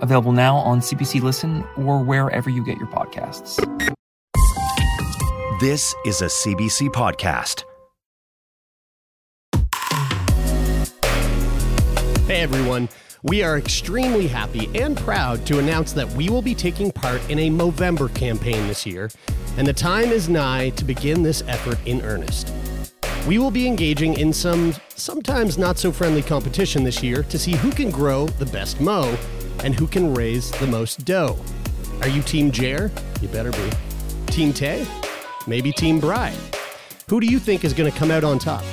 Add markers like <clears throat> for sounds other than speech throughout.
available now on CBC Listen or wherever you get your podcasts. This is a CBC podcast. Hey everyone. We are extremely happy and proud to announce that we will be taking part in a Movember campaign this year, and the time is nigh to begin this effort in earnest. We will be engaging in some sometimes not so friendly competition this year to see who can grow the best mo and who can raise the most dough. Are you Team Jer? You better be. Team Tay? Maybe Team Bry. Who do you think is going to come out on top?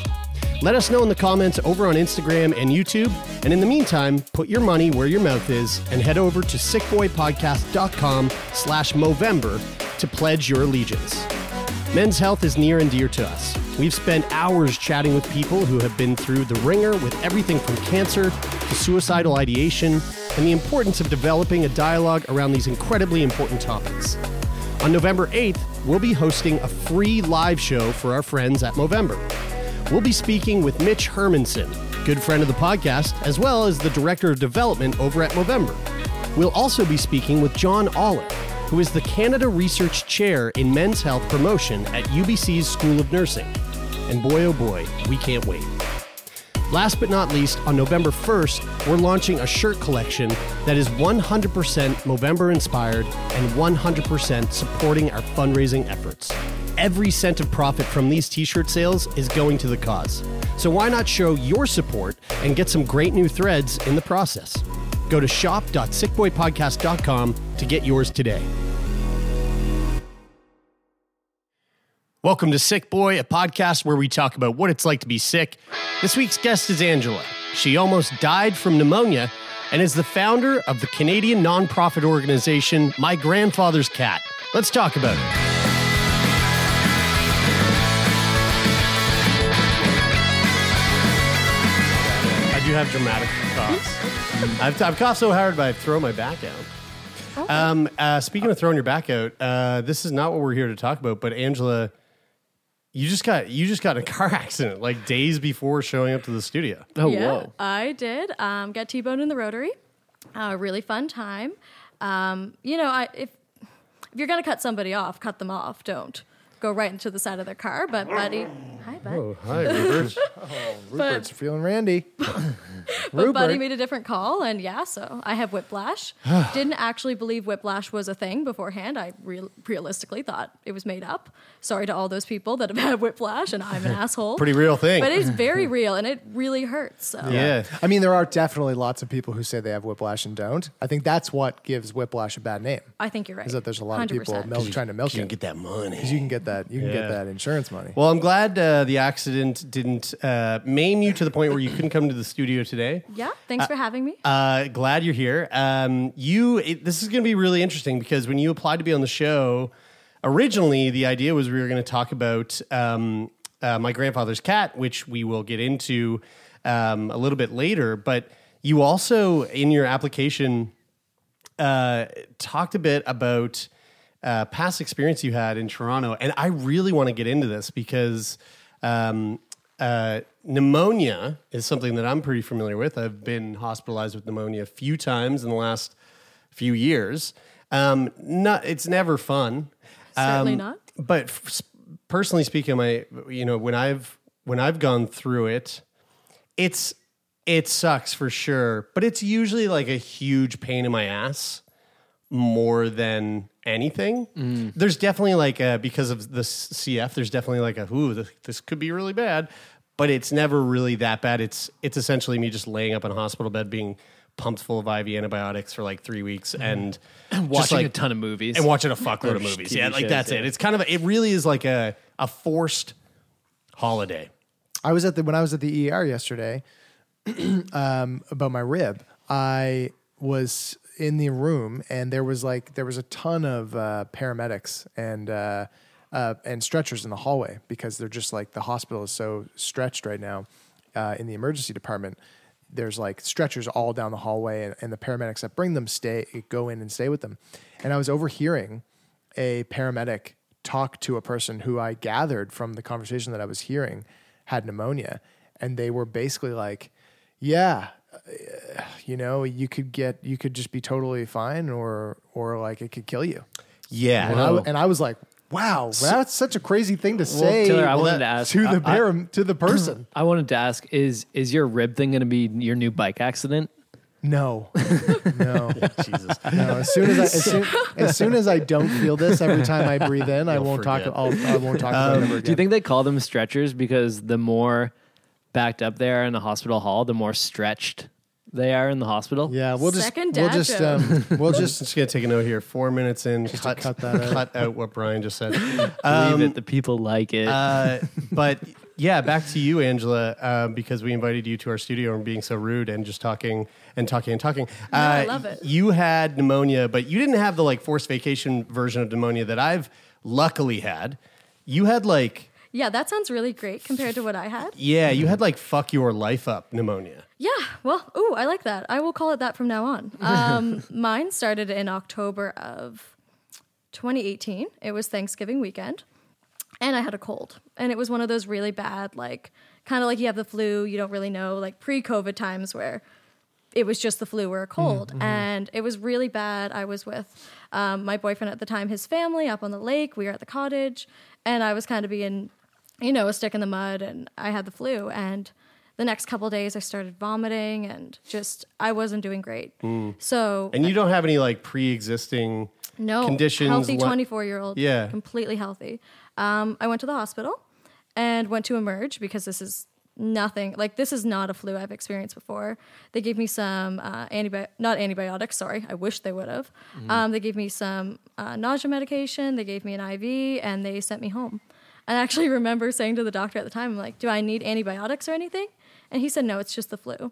Let us know in the comments over on Instagram and YouTube. And in the meantime, put your money where your mouth is and head over to sickboypodcast.com slash Movember to pledge your allegiance. Men's health is near and dear to us. We've spent hours chatting with people who have been through the ringer with everything from cancer to suicidal ideation and the importance of developing a dialogue around these incredibly important topics. On November 8th, we'll be hosting a free live show for our friends at Movember. We'll be speaking with Mitch Hermanson, good friend of the podcast, as well as the Director of Development over at Movember. We'll also be speaking with John Oliffe, who is the Canada Research Chair in Men's Health Promotion at UBC's School of Nursing. And boy, oh boy, we can't wait. Last but not least, on November 1st, we're launching a shirt collection that is 100% Movember inspired and 100% supporting our fundraising efforts. Every cent of profit from these t shirt sales is going to the cause. So why not show your support and get some great new threads in the process? Go to shop.sickboypodcast.com to get yours today. Welcome to Sick Boy, a podcast where we talk about what it's like to be sick. This week's guest is Angela. She almost died from pneumonia and is the founder of the Canadian nonprofit organization My Grandfather's Cat. Let's talk about it. I do have dramatic coughs. <laughs> I've, I've coughed so hard, but I've thrown my back out. Um, uh, speaking of throwing your back out, uh, this is not what we're here to talk about. But Angela, you just got you just got a <laughs> car accident like days before showing up to the studio. Oh, yeah, I did. Um, got T-boned in the rotary. A uh, really fun time. Um, you know, I, if if you're gonna cut somebody off, cut them off. Don't go right into the side of their car. But buddy, hi, bud. Oh, hi, Rupert. <laughs> oh, Rupert's feeling randy. <laughs> But Buddy made a different call, and yeah, so I have whiplash. <sighs> Didn't actually believe whiplash was a thing beforehand. I real realistically thought it was made up. Sorry to all those people that have <laughs> had whiplash, and I'm an asshole. Pretty real thing. but it's very real, and it really hurts. So. yeah. I mean, there are definitely lots of people who say they have whiplash and don't. I think that's what gives whiplash a bad name. I think you're right. Is that there's a lot of people 100%. milk, trying to milk You it can get that money. because you can get that you can Yeah. get that insurance money. Well, I'm glad uh, the accident didn't uh, maim you to the point where you couldn't come to the studio today. Yeah, thanks for having me. Uh, glad you're here. Um, you, it, this is going to be really interesting because when you applied to be on the show, originally the idea was we were going to talk about um, uh, my grandfather's cat, which we will get into um, a little bit later. But you also, in your application, uh, talked a bit about uh, past experience you had in Toronto, and I really want to get into this because um, uh, pneumonia is something that I'm pretty familiar with. I've been hospitalized with pneumonia a few times in the last few years. Um, not, it's never fun. Certainly Um, not. But f- personally speaking, my you know when I've when I've gone through it, it's it sucks for sure. But it's usually like a huge pain in my ass more than anything. There's definitely like a, because of the CF. There's definitely like a ooh this, this could be really bad, but it's never really that bad. It's it's essentially me just laying up in a hospital bed being pumped full of IV antibiotics for like three weeks and <clears throat> just, watching like, a ton of movies and watching a fuckload of <laughs> movies. TV Yeah, like shows, that's yeah. it. It's kind of a, it really is like a a forced holiday. I was at the when I was at the ER yesterday <clears throat> um, about my rib. I was in the room, and there was like there was a ton of uh, paramedics and uh, uh, and stretchers in the hallway because they're just like the hospital is so stretched right now uh, in the emergency department. There's like stretchers all down the hallway, and, and the paramedics that bring them stay go in and stay with them. And I was overhearing a paramedic talk to a person who I gathered from the conversation that I was hearing had pneumonia, and they were basically like, "Yeah, you know, you could get, you could just be totally fine, or or like it could kill you." Yeah. And, I, and I was like, "Wow, that's such a crazy thing to say." Taylor, I wanted to ask- to the I- I- to the <clears throat> person. I wanted to ask: Is is your rib thing going to be your new bike accident? No, <laughs> no, <laughs> Jesus. no. As soon as I, as <laughs> soon, as soon as I don't feel this every time I breathe in, I You'll won't talk. I'll, I won't talk about it um, ever again. Do you think they call them stretchers because the more backed up they are in the hospital hall, the more stretched they are in the hospital? Yeah, we'll just Second we'll dad just um, we'll just just just gonna take a note here. Four minutes in, cut, cut that out. cut out what Brian just said. <laughs> Leave Um, it. The people like it. uh, but yeah, back to you, Angela, um, because we invited you to our studio and being so rude and just talking and talking and talking. Uh, I love it. You had pneumonia, but you didn't have the like forced vacation version of pneumonia that I've luckily had. You had like, Yeah, that sounds really great compared to what I had. yeah, you had like fuck your life up pneumonia. Yeah, well, ooh, I like that. I will call it that from now on. <laughs> Um, mine started in October of 2018. It was Thanksgiving weekend, and I had a cold. And it was one of those really bad, like, kind of like you have the flu, you don't really know, like pre COVID times where it was just the flu or a cold. And it was really bad. I was with um, my boyfriend at the time, his family up on the lake. We were at the cottage, and I was kind of being, you know, a stick in the mud, and I had the flu. And the next couple days, I started vomiting, and just I wasn't doing great. So And you don't have any like pre-existing no conditions. healthy 24 year old Yeah. completely healthy um, i went to the hospital and went to emerge because this is nothing like this is not a flu i've experienced before they gave me some uh, antibi- not antibiotics sorry i wish they would have um, they gave me some uh, nausea medication they gave me an iv and they sent me home i actually <laughs> remember saying to the doctor at the time i'm like do i need antibiotics or anything and he said no it's just the flu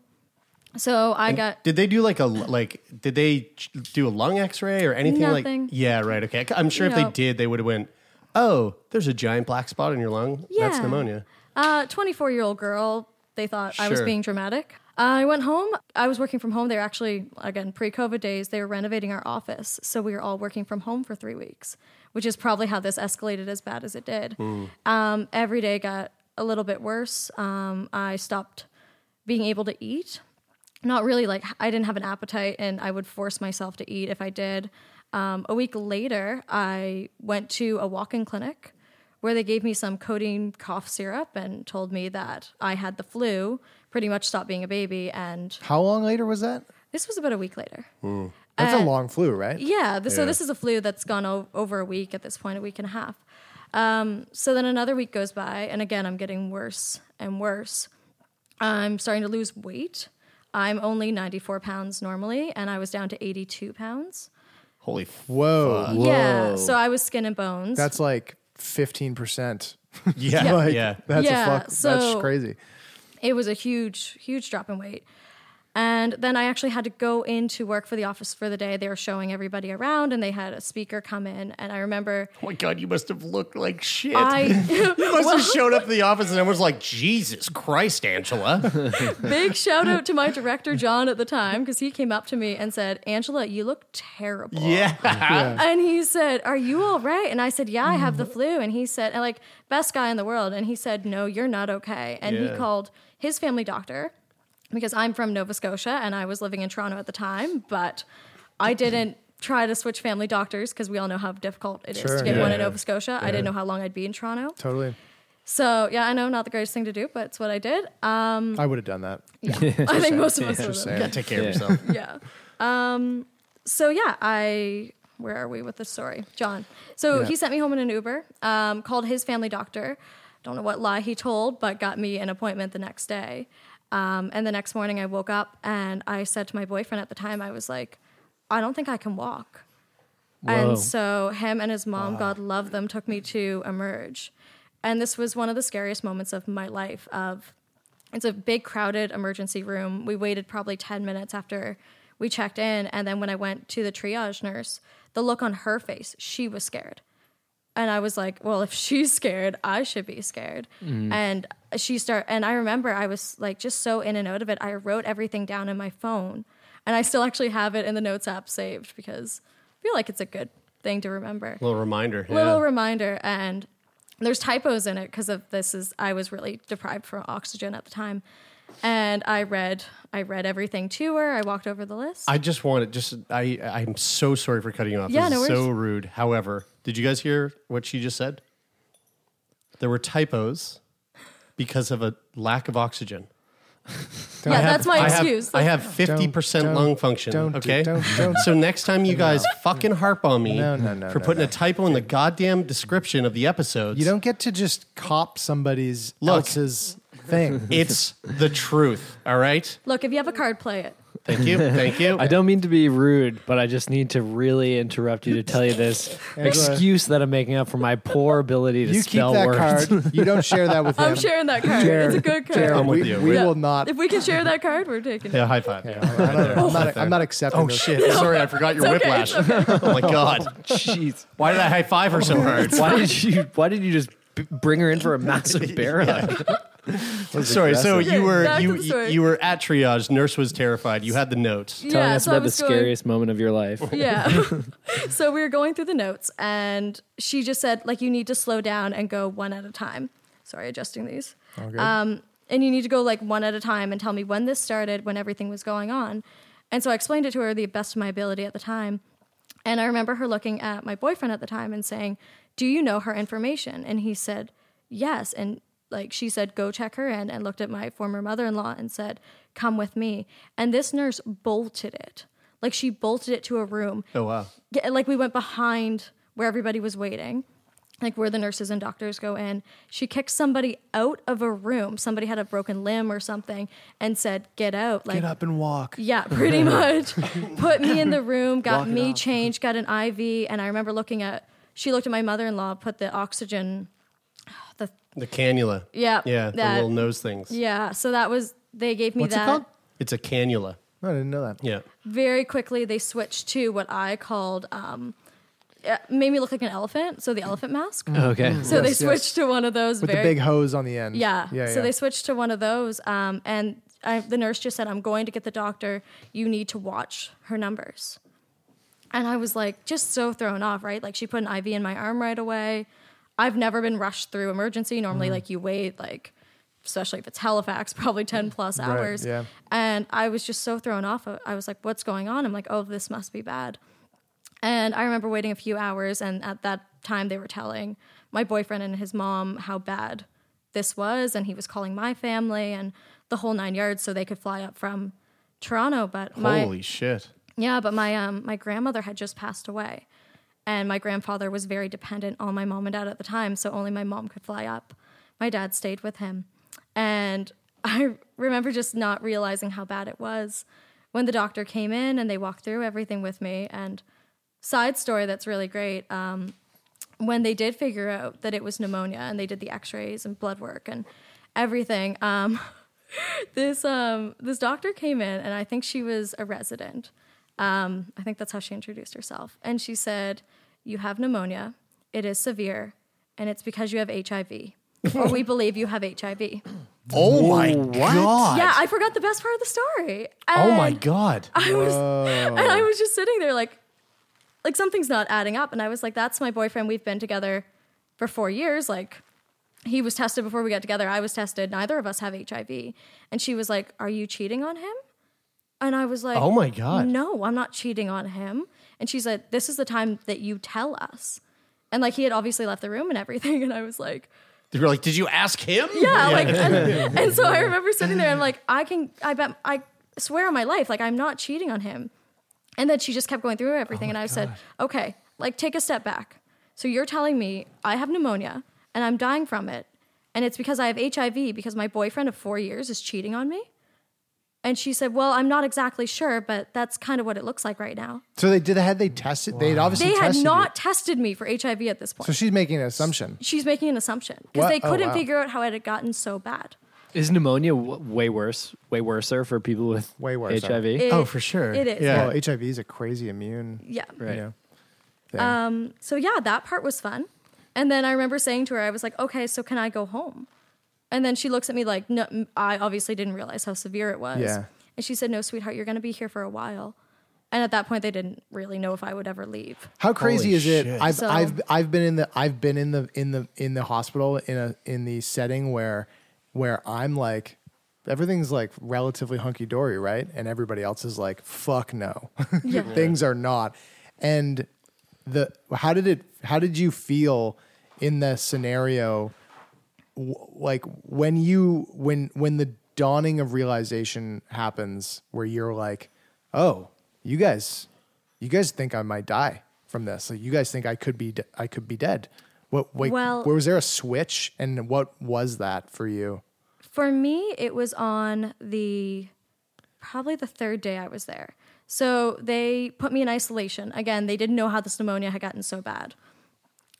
so i got Did they do like a like? Did they do a lung X-ray or anything Nothing. like? Yeah, right. Okay, I'm sure if they did, they would have went. Oh, there's a giant black spot in your lung. Yeah. That's pneumonia. Uh, 24 year old girl. They thought I was Sure. being dramatic. I went home. I was working from home. They were actually, again, pre COVID days, they were renovating our office. So we were all working from home for three weeks, which is probably how this escalated as bad as it did. Um, every day got a little bit worse. Um, I stopped being able to eat. Not really like I didn't have an appetite and I would force myself to eat if I did. Um, a week later, I went to a walk in clinic where they gave me some codeine cough syrup and told me that I had the flu, pretty much stopped being a baby. And How long later was that? this was about a week later. That's a Uh, long flu, right? Yeah, th- so this is a flu that's gone o- over a week at this point, a week and a half. Um, so then another week goes by, and again, I'm getting worse and worse. I'm starting to lose weight. I'm only 94 pounds normally, and I was down to 82 pounds. Holy f- Whoa, Yeah, so I was skin and bones. that's like fifteen percent. yeah, <laughs> like, yeah. That's Yeah, a fuck. that's crazy. it was a huge, huge drop in weight. And then I actually had to go into work for the office for the day. They were showing everybody around, and they had a speaker come in. And I remember Oh my god, you must have looked like shit. I <laughs> you must have <laughs> showed up to the office and everyone's like, Jesus Christ, Angela. <laughs> big shout out to my director John at the time because he came up to me and said, "Angela, you look terrible." yeah. And he said, "Are you all right?" And I said, "Yeah, I have the flu." And he said, and like best guy in the world. And he said, "No, you're not okay." And Yeah. he called his family doctor because I'm from Nova Scotia and I was living in Toronto at the time, but I didn't try to switch family doctors because we all know how difficult it is Sure, to get yeah. one in Nova Scotia. I didn't know how long I'd be in Toronto. Totally. So, yeah, I know not the greatest thing to do, but it's what I did. Um, I would have done that. yeah, <laughs> <laughs> I think most of us would Just have. saying. Take care of yourself. <laughs> yeah. Um, so yeah, I where are we with the story? John. So Yeah. he sent me home in an Uber, um, called his family doctor. Don't know what lie he told, but got me an appointment the next day. Um, and the next morning I woke up and I said to my boyfriend at the time, I was like, I don't think I can walk. Whoa. And so him and his mom, God love them, took me to Emerge. And this was one of the scariest moments of my life of it's a big crowded emergency room. We waited probably 10 minutes after we checked in. And then when I went to the triage nurse, the look on her face, she was scared. And I was like, well, if she's scared, I should be scared. Mm. And she start and I remember I was like just so in and out of it. I wrote everything down in my phone. And I still actually have it in the notes app saved because I feel like it's a good thing to remember Little reminder. yeah. little reminder and there's typos in it because of this is i was really deprived from oxygen at the time and i read i read everything to her i walked over the list I just wanted just I I'm so sorry for cutting you off. Yeah, this no is so rude. However, did you guys hear what she just said? There were typos because of a lack of oxygen. yeah I have- that's my I have- excuse I have fifty percent don't- lung function. don't do- okay, don't- don't- so next time you <laughs> guys fucking harp on me No, no, no, for no, putting no. a typo in the goddamn description of the episodes. You don't get to just cop somebody's Look. else's thing. It's the truth. All right. look if you have a card play it Thank you. <laughs> Thank you. I don't mean to be rude, but I just need to really interrupt you to tell you this <laughs> excuse that I'm making up for my poor ability to you keep spell that words. card. You don't share that with <laughs> him. i'm sharing that card Jared, it's a good card Jared, I'm with we, you. we Yeah. will not. if we can share that card we're taking it Yeah, high five. I don't- I'm, not, I'm not accepting. Oh those. shit! Sorry, I forgot your okay, whiplash. oh my god! Jeez. Why did I high five her so hard? Why did you why did you just b- bring her in for a massive bear hug? Sorry. So aggressive. you were Back to you the story. you were at triage. Nurse was terrified. You had the notes. Telling us so I about the was going- scariest moment of your life. <laughs> Yeah. <laughs> so we were going through the notes, and she just said, like, you need to slow down and go one at a time. Sorry, adjusting these. Um, and you need to go like one at a time and tell me when this started, when everything was going on. And so I explained it to her the best of my ability at the time. And I remember her looking at my boyfriend at the time and saying, Do you know her information? And he said, Yes. And like she said, Go check her in and looked at my former mother in law and said, Come with me. And this nurse bolted it. Like she bolted it to a room. Oh wow! Yeah, like we went behind where everybody was waiting, like where the nurses and doctors go in. She kicked somebody out of a room. Somebody had a broken limb or something, and said, "Get out!" Like Get up and walk. yeah, pretty <laughs> much. Put me in the room, got me changed, got an IV, and I remember looking at. She looked at my mother-in-law, put the oxygen. The The cannula. yeah, Yeah, the that- little nose things. yeah. So that was they gave me What's that. it called? It's a cannula. I didn't know that. Yeah. very quickly they switched to what I called um, it made me look like an elephant, so the elephant mask. Okay. So they Yes, switched yes. to one of those With very the big hose on the end. yeah. Yeah. So yeah. they switched to one of those, um, and I, the nurse just said, "I'm going to get the doctor. You need to watch her numbers." And I was like, just so thrown off, right? Like she put an IV in my arm right away. I've never been rushed through emergency. Normally, like you wait, like especially if it's Halifax, <laughs> probably ten plus Right, hours. yeah. And I was just so thrown off. I was like, "What's going on?" I'm like, "Oh, this must be bad." And I remember waiting a few hours, and at that time, they were telling my boyfriend and his mom how bad this was, and he was calling my family and the whole nine yards so they could fly up from Toronto. But my Holy shit! yeah, but my um my grandmother had just passed away, and my grandfather was very dependent on my mom and dad at the time, so only my mom could fly up. My dad stayed with him, and <laughs> I remember just not realizing how bad it was when the doctor came in and they walked through everything with me. And side story that's really great. Um, when they did figure out that it was pneumonia and they did the X-rays and blood work and everything, um, <laughs> this um, this doctor came in and I think she was a resident. Um, I think that's how she introduced herself. And she said, "You have pneumonia. It is severe, and it's because you have HIV, or we <laughs> believe you have HIV." Oh my god! Yeah, I forgot the best part of the story. oh my god! I was, and I was just sitting there like, like something's not adding up. And I was like, that's my boyfriend. We've been together for four years. Like, he was tested before we got together. I was tested. Neither of us have HIV. And she was like, Are you cheating on him? And I was like, Oh my God. No, I'm not cheating on him. And she's like, This is the time that you tell us. And like, he had obviously left the room and everything. <laughs> And I was like, They were like, "Did you ask him?" yeah, like, and, <laughs> and so I remember sitting there and like, I can, I bet, I swear on my life, like, I'm not cheating on him. And then she just kept going through everything, oh and I said, okay, like, take a step back. So you're telling me I have pneumonia and I'm dying from it, and it's because I have HIV because my boyfriend of four years is cheating on me. And she said, "Well, I'm not exactly sure, but that's kind of what it looks like right now." So they did. Had they tested? They'd obviously They had tested not you. tested me for HIV at this point. So she's making an assumption. She's making an assumption because they Oh, couldn't wow. figure out how it had gotten so bad. Is pneumonia w- way worse, way worser for people with Way worse. HIV? It- Oh, for sure. It is. Yeah. Well, HIV is a crazy immune. Yeah. You Right. know, thing. Um, so yeah, that part was fun. And then I remember saying to her, I was like, okay, so can I go home? And then she looks at me like, no, I obviously didn't realize how severe it was. Yeah. And she said, no, sweetheart, you're going to be here for a while. And at that point, they didn't really know if I would ever leave. How crazy Holy is it? I've So- I've I've been in the I've been in the in the in the hospital in a in the setting where where I'm like everything's like relatively hunky dory, right? And everybody else is like, fuck no. <laughs> Yeah. Things are not. And the how did it how did you feel in the scenario w- like when you when when the dawning of realization happens where you're like oh you guys you guys think i might die from this like you guys think i could be de- i could be dead what wait, Well- where was there a switch and what was that for you For me, it was on the probably the third day I was there. So they put me in isolation. Again, they didn't know how this pneumonia had gotten so bad.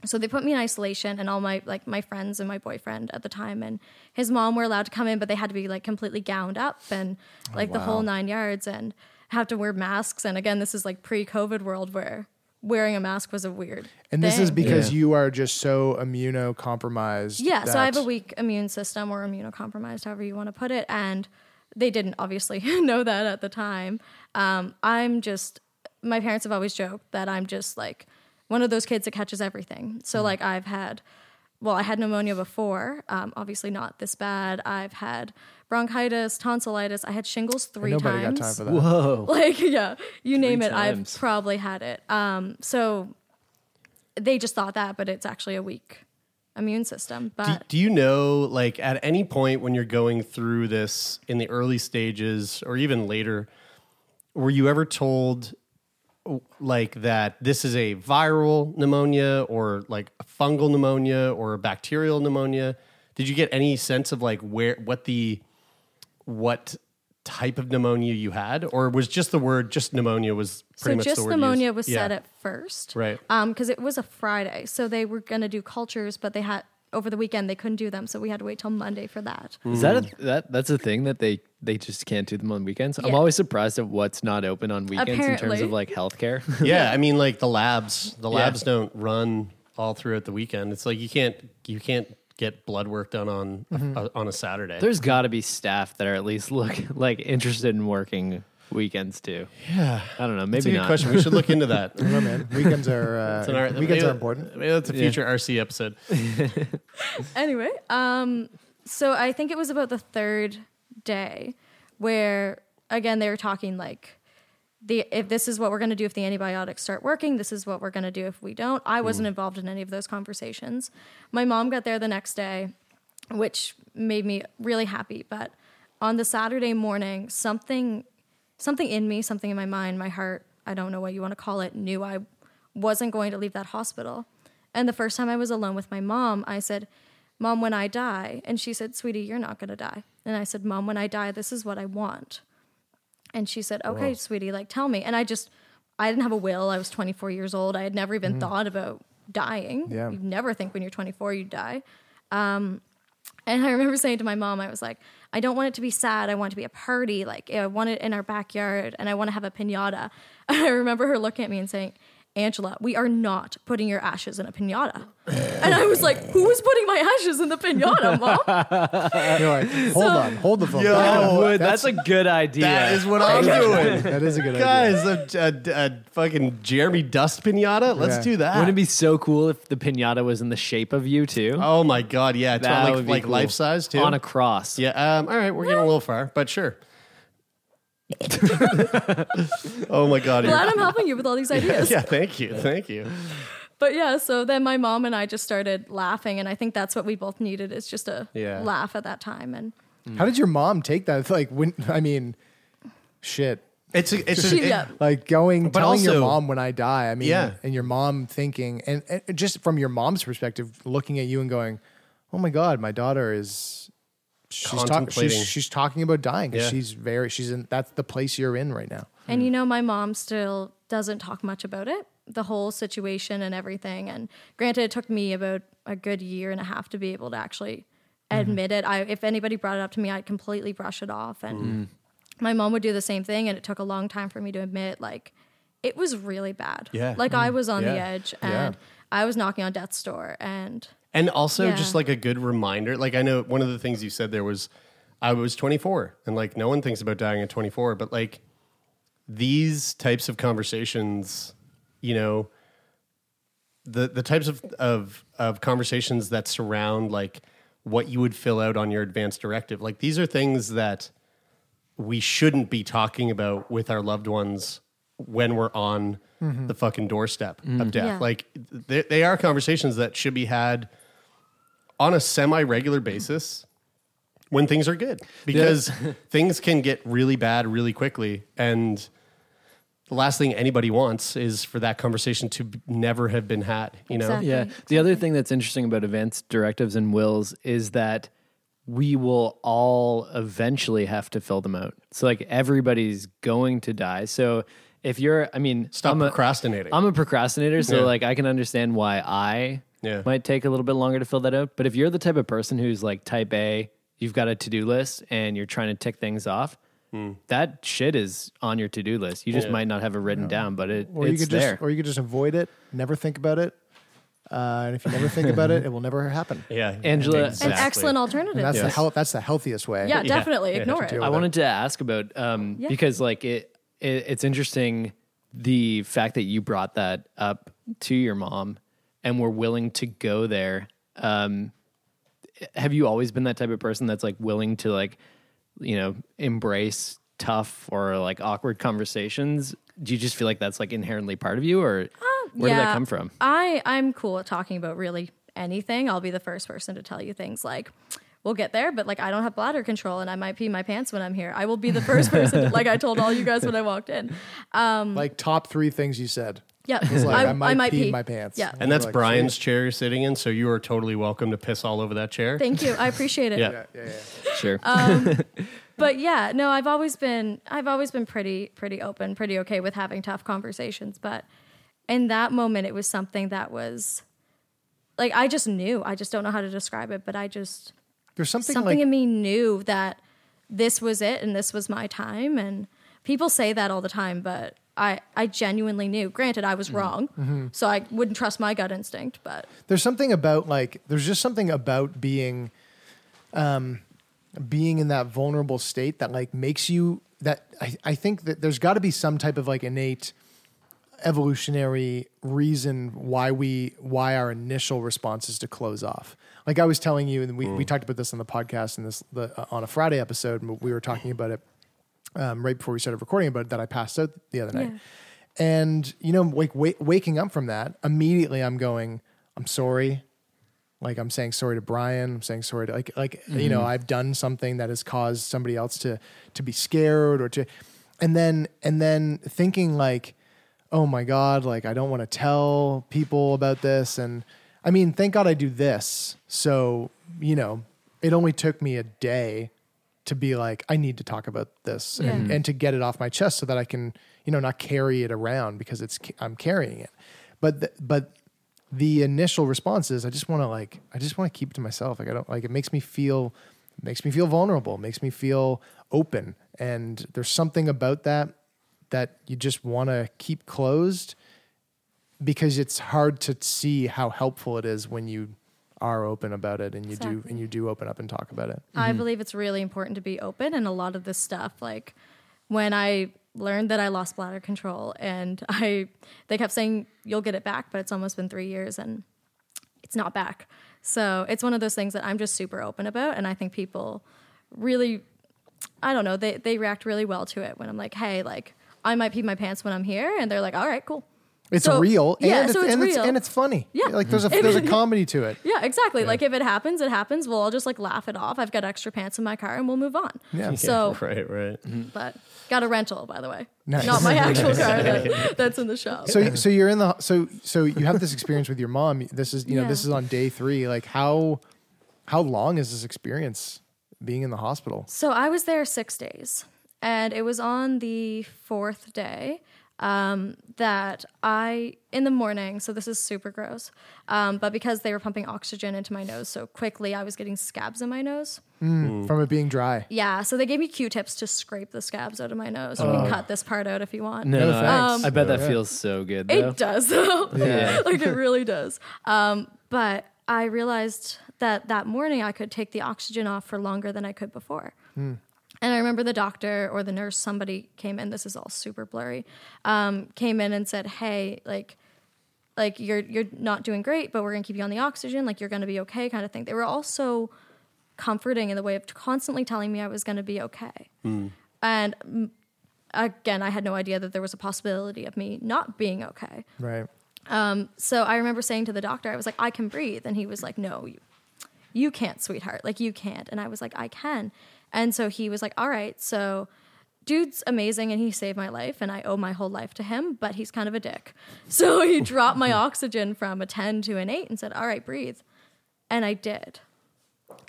So they put me in isolation and all my like my friends and my boyfriend at the time and his mom were allowed to come in, but they had to be like completely gowned up and like the whole nine yards and have to wear masks. And again, this is like pre COVID world where wearing a mask was a weird and this is thing. because you are just so immunocompromised Yeah, so I have a weak immune system or immunocompromised, however you want to put it. And they didn't obviously <laughs> know that at the time. Um, I'm just, my parents have always joked that I'm just like one of those kids that catches everything. So, like, I've had, well, I had pneumonia before, um, obviously not this bad. I've had bronchitis, tonsillitis. I had shingles three nobody times. got time for that Whoa. <laughs> Like, yeah, you name it, times. I've probably had it. Um, so they just thought that, but it's actually a weak immune system. But Do, do you know, like, at any point when you're going through this in the early stages or even later, were you ever told, like, that this is a viral pneumonia or like a fungal pneumonia or a bacterial pneumonia? Did you get any sense of like where, what the, what type of pneumonia you had, or was just the word just pneumonia was pretty so much just the word pneumonia used? was Yeah. said at first, Right. Um, because it was a Friday, so they were gonna do cultures, but they had over the weekend they couldn't do them, so we had to wait till Monday for that. Is that a, that that's a thing that they they just can't do them on weekends? I'm Yeah. always surprised at what's not open on weekends in terms Apparently. of like healthcare. <laughs> yeah, <laughs> I mean, like the labs, the Yeah. labs don't run all throughout the weekend. It's like you can't you can't get blood work done on uh, on a Saturday. There's got to be staff that are at least look like interested in working weekends too. yeah, I don't know, that's a maybe good not. question. We should look into that. <laughs> I don't know, man. Weekends are uh, It's an ar- weekends maybe- are important. Maybe that's a future RC episode. <laughs> anyway, um, so I think it was about the third day where again they were talking like the if this is what we're going to do if the antibiotics start working, this is what we're going to do if we don't. I wasn't involved in any of those conversations. My mom got there the next day, which made me really happy, but on the Saturday morning, something something in me, something in my mind, my heart, I don't know what you want to call it, knew I wasn't going to leave that hospital. And the first time I was alone with my mom, I said, Mom, when I die, and she said, Sweetie, you're not going to die. And I said, Mom, when I die, this is what I want. And she said, Okay, sweetie, like tell me. And I just, I didn't have a will. I was 24 years old. I had never even thought about dying. Yeah. You never think when you're 24 you die. Um, and I remember saying to my mom, I was like, I don't want it to be sad. I want it to be a party. Like, I want it in our backyard and I want to have a pinata. And <laughs> I remember her looking at me and saying, Angela, we are not putting your ashes in a pinata. and I was like, who is putting my ashes in the pinata, mom? <laughs> You're like, hold on, hold the phone. Yo, Back up. That's, a good idea. That is what I'm doing. that is a good idea. Guys, a, a, a fucking Jeremy Dust pinata. Let's Yeah. do that. Wouldn't it be so cool if the pinata was in the shape of you too? Oh my god, yeah, That like would be like cool. life size too. on a cross. yeah, um, all right, we're getting a little far, but sure. <laughs> oh my god. Glad you're- I'm helping you with all these <laughs> ideas. yeah, thank you, thank you. But yeah, so then my mom and I just started laughing, and I think that's what we both needed is just a Yeah. laugh at that time. And How did your mom take that? Like when I mean, shit. It's a, it's a, it- yeah, Like going, But telling your mom when I die. I mean, Yeah. and your mom thinking, and, and just from your mom's perspective, looking at you and going, "Oh my god, my daughter is." She's, talk, she's she's talking about dying because Yeah. she's very she's in that's the place you're in right now. and you know, my mom still doesn't talk much about it, the whole situation and everything. And granted, it took me about a good year and a half to be able to actually mm-hmm. admit it. I if anybody brought it up to me, I'd completely brush it off. And mm-hmm. my mom would do the same thing, and it took a long time for me to admit like it was really bad. Yeah. like I mm-hmm. was on the Yeah. edge, Yeah. and I was knocking on death's door, and And also Yeah. just like a good reminder. Like I know one of the things you said there was I was 24 and like no one thinks about dying at 24, but like these types of conversations, you know, the the types of of of conversations that surround like what you would fill out on your advance directive. Like these are things that we shouldn't be talking about with our loved ones when we're on mm-hmm. the fucking doorstep of mm-hmm. death. Yeah. Like they, they are conversations that should be had on a semi regular basis when things are good because <laughs> things can get really bad really quickly. And the last thing anybody wants is for that conversation to b- never have been had, you know? Exactly. Yeah. The other thing that's interesting about advance, directives and wills is that we will all eventually have to fill them out. So like everybody's going to die. So if you're, I mean, Stop I'm a- procrastinating. I'm a procrastinator, so Yeah. like I can understand why I Yeah. might take a little bit longer to fill that out. But if you're the type of person who's like type A, you've got a to do list and you're trying to tick things off, that shit is on your to do list. You just. Yeah. might not have it written down, but it, Or you could there. just, or you could just avoid it, never think about it, uh, and if you never think about it, it will never happen. <laughs> yeah. Angela- An an excellent alternative. And that's the hel- that's the healthiest way. yeah, <laughs> definitely Yeah. ignore To it. I wanted to ask about um, Yeah. because like it, it, it's interesting the fact that you brought that up to your mom and were willing to go there. Um, have you always been that type of person that's like willing to like you know embrace tough or like awkward conversations? Do you just feel like that's like inherently part of you, or where did that come from? I I'm cool at talking about really anything. I'll be the first person to tell you things like. We'll get there, but like I don't have bladder control and I might pee my pants when I'm here. I will be the first person, like I told all you guys when I walked in. Like top three things you said. Yeah, like, I, might pee my pants. Yeah. And that's Like, Brian's chair you're sitting in, so you are totally welcome to piss all over that chair. Thank you. I appreciate it. yeah. Yeah, yeah, yeah. Sure. Um, <laughs> but yeah, no, I've always been I've always been pretty pretty open, pretty okay with having tough conversations, but in that moment it was something that was like I just knew. I just don't know how to describe it, but I just There's something, something like in me knew that this was it and this was my time and people say that all the time, but I I genuinely knew. Granted, I was Mm-hmm. wrong. So I wouldn't trust my gut instinct, but there's something about like there's just something about being um being in that vulnerable state that like makes you that I, I think that there's got to be some type of like innate evolutionary reason why we why our initial response is to close off like i was telling you and we, we talked about this on the podcast and this the, uh, on a friday episode and we were talking about it um, right before we started recording about it, that i passed out the other night. Yeah. and you know like wa- waking up from that immediately i'm going i'm sorry. Like i'm saying sorry to brian. I'm saying sorry to like like you know i've done something that has caused somebody else to to be scared or to and then and then thinking like oh my god like i don't want to tell people about this. And i mean thank god i do this. So you know it only took me a day to be like i need to talk about this and, and to get it off my chest so that i can you know not carry it around because it's i'm carrying it but the, but the initial response is I just want to like I just want to keep it to myself. Like I don't like it makes me feel makes me feel vulnerable, makes me feel open. And there's something about that that you just want to keep closed because it's hard to see how helpful it is when you are open about it and you do and you do open up and talk about it. I mm-hmm. believe it's really important to be open and a lot of this stuff like when I learned that I lost bladder control and <laughs> I they kept saying you'll get it back but it's almost been 3 years and it's not back. So it's one of those things that I'm just super open about and I think people really I don't know, they they react really well to it when I'm like, "Hey, like I might pee my pants when I'm here." And they're like, "All right, cool." It's So- real yeah, and, so it's, it's and, real. and it's funny. Yeah. Like there's a <laughs> there's a comedy to it. Yeah, exactly. Like if it happens, it happens. We'll all just like laugh it off. I've got extra pants in my car and we'll move on. Yeah. So, <laughs> Right, right. Mm-hmm. but got a rental, by the way. Nice. Not my <laughs> actual car that, that's in the shop. so so you're in the so so you have this experience with your mom this is you know Yeah. this is on day three like how how long is this experience being in the hospital So I was there six days, and it was on the fourth day. Um, that I in the morning. So this is super gross, um, but because they were pumping oxygen into my nose so quickly, I was getting scabs in my nose. Mm, From it being dry. Yeah, so they gave me Q-tips to scrape the scabs out of my nose. You can cut this part out if you want. No, no, I, thanks. I bet that Yeah. feels so good. Though. It does <laughs> though. Yeah. like it <laughs> really does. Um, but I realized that that morning I could take the oxygen off for longer than I could before. And I remember the doctor or the nurse, somebody came in. This is all super blurry. Um, came in and said, "Hey, like, like you're you're not doing great, but we're gonna keep you on the oxygen. Like you're gonna be okay, kind of thing." They were also comforting in the way of constantly telling me I was gonna be okay. And mm, again, I had no idea that there was a possibility of me not being okay. Right. Um, so I remember saying to the doctor, I was like, I can breathe. And he was like, No, you, you can't, sweetheart. Like, you can't. And I was like, I can. And so he was like, All right. So, dude's amazing and he saved my life. And I owe my whole life to him, but he's kind of a dick. <laughs> So he dropped my oxygen from a 10 to an 8 and said, All right, breathe. And I did.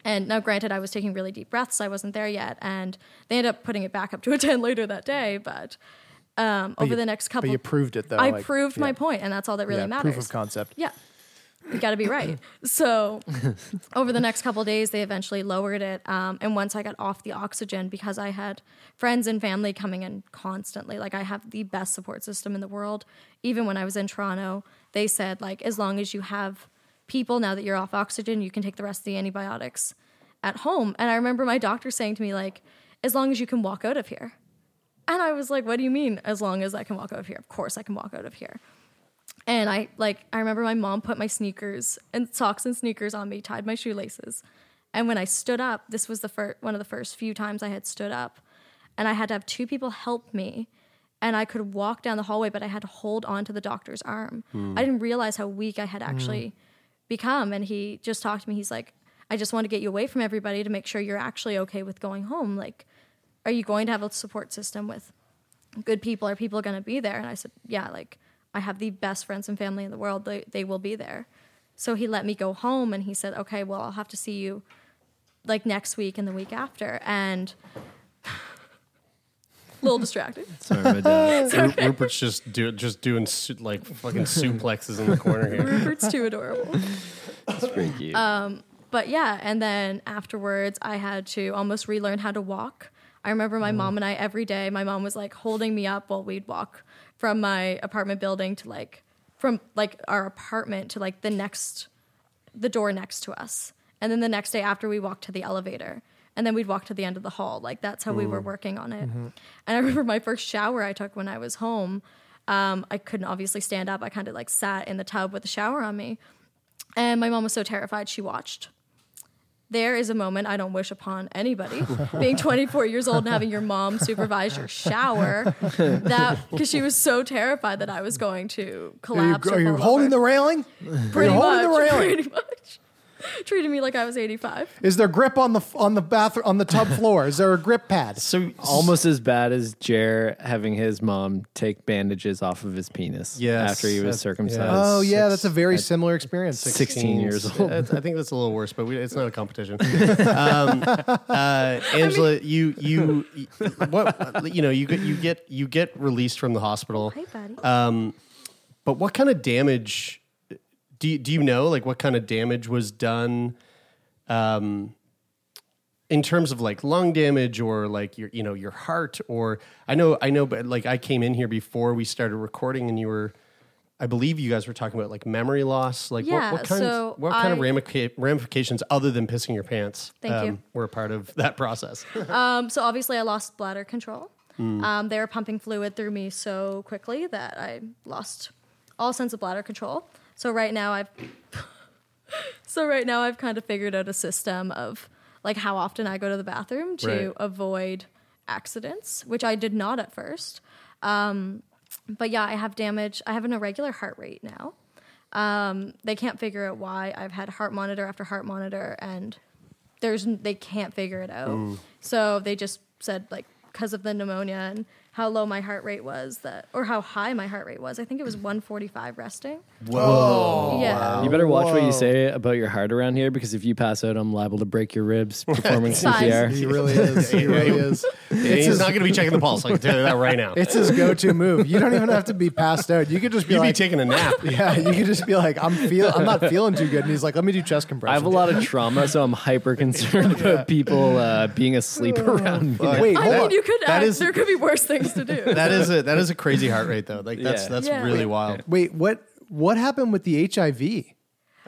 And now, granted, I was taking really deep breaths. I wasn't there yet. And they ended up putting it back up to a <laughs> 10 later that day. But um, over you- the next couple But you proved it though. I like, proved my point, and that's all that really yeah, matters. Proof of concept. Yeah. You got to be right. So, over the next couple days, they eventually lowered it. Um, and once I got off the oxygen, because I had friends and family coming in constantly, like I have the best support system in the world. Even when I was in Toronto, they said, like, as long as you have people now that you're off oxygen, you can take the rest of the antibiotics at home. And I remember my doctor saying to me, like, as long as you can walk out of here. And I was like, what do you mean, as long as I can walk out of here? Of course I can walk out of here. And I like I remember my mom put my sneakers and socks and sneakers on me, tied my shoelaces. And when I stood up, this was the first one of the first few times I had stood up. And I had to have two people help me. And I could walk down the hallway, but I had to hold on to the doctor's arm. Hmm. I didn't realize how weak I had hmm. actually become. And he just talked to me. He's like, I just want to get you away from everybody to make sure you're actually okay with going home. Like, are you going to have a support system with good people? Are people going to be there? And I said, yeah, like I have the best friends and family in the world. They, they will be there. So he let me go home and he said, okay, well, I'll have to see you like next week and the week after. And a <laughs> little distracted. <laughs> Sorry, my <laughs> dad. Ru- Rupert's just do, just doing su- like fucking suplexes in the corner here. Rupert's too adorable. That's pretty cute. Um, but yeah, and then afterwards, I had to almost relearn how to walk. I remember my oh. mom and I every day. My mom was like holding me up while we'd walk from my apartment building to like from like our apartment to like the next the door next to us. And then the next day after we walked to the elevator. And then we'd walk to the end of the hall. Like that's how we were working on it. And I <laughs> remember my first shower I took when I was home. Um, I couldn't obviously stand up. I kind of like sat in the tub with the shower on me. And my mom was so terrified she watched. There is a moment I don't wish upon anybody <laughs> being 24 years old and having your mom supervise your shower. <laughs> That because she was so terrified that I was going to Are you, collapse. are you holding the <laughs> railing? Pretty much, the railing? pretty much. <laughs> Treated me like I was 85. Is there grip on the on the bathroom on the tub <laughs> floor? Is there a grip pad? So Almost as bad as Jer having his mom take bandages off of his penis Yes, after he was circumcised. yeah. Oh yeah, six- that's a very similar experience. 16 years old. I think that's a little worse, but we, it's not a competition. <laughs> um, uh, Angela, you you what you know you get you get you get released from the hospital. Hey, buddy. Um, but what kind of damage do you, do you know? Like what kind of damage was done? Um, in terms of like lung damage or like your you know your heart or I know I know but like I came in here before we started recording and you were I believe you guys were talking about like memory loss like Yeah, what, what kind so of what kind of I- ramica- ramifications other than pissing your pants um, Thank you. were a part of that process <laughs> Um, so obviously I lost bladder control. Um, they were pumping fluid through me so quickly that I lost all sense of bladder control. So right now I've <laughs> so right now I've kind of figured out a system of like how often I go to the bathroom to Right. avoid accidents, which I did not at first. Um, but yeah, I have damage. I have an irregular heart rate now. Um, they can't figure out why. I've had heart monitor after heart monitor, and there's they can't figure it out. So they just said like because of the pneumonia and how low my heart rate was that or how high my heart rate was. I think it was 145 resting. Whoa. yeah. You better watch what you say about your heart around here because if you pass out, I'm liable to break your ribs <laughs> performing Fine. CPR. He really is. He <laughs> really is. He's not going to be checking the pulse. I can tell you that right now. It's his go-to move. You don't even have to be passed out. You could just be You'd be taking a nap. <laughs> yeah, you could just be like, I'm feel, I'm not feeling too good, and he's like, let me do chest compression. I have a lot of trauma, so I'm hyper concerned about people uh, being asleep around me. Wait, I hold mean, on. you could That act, is- there could be worse things to do. <laughs> That is a that is a crazy heart rate though. Like that's Yeah. that's Yeah. really wild. Wait, what? What happened with the HIV?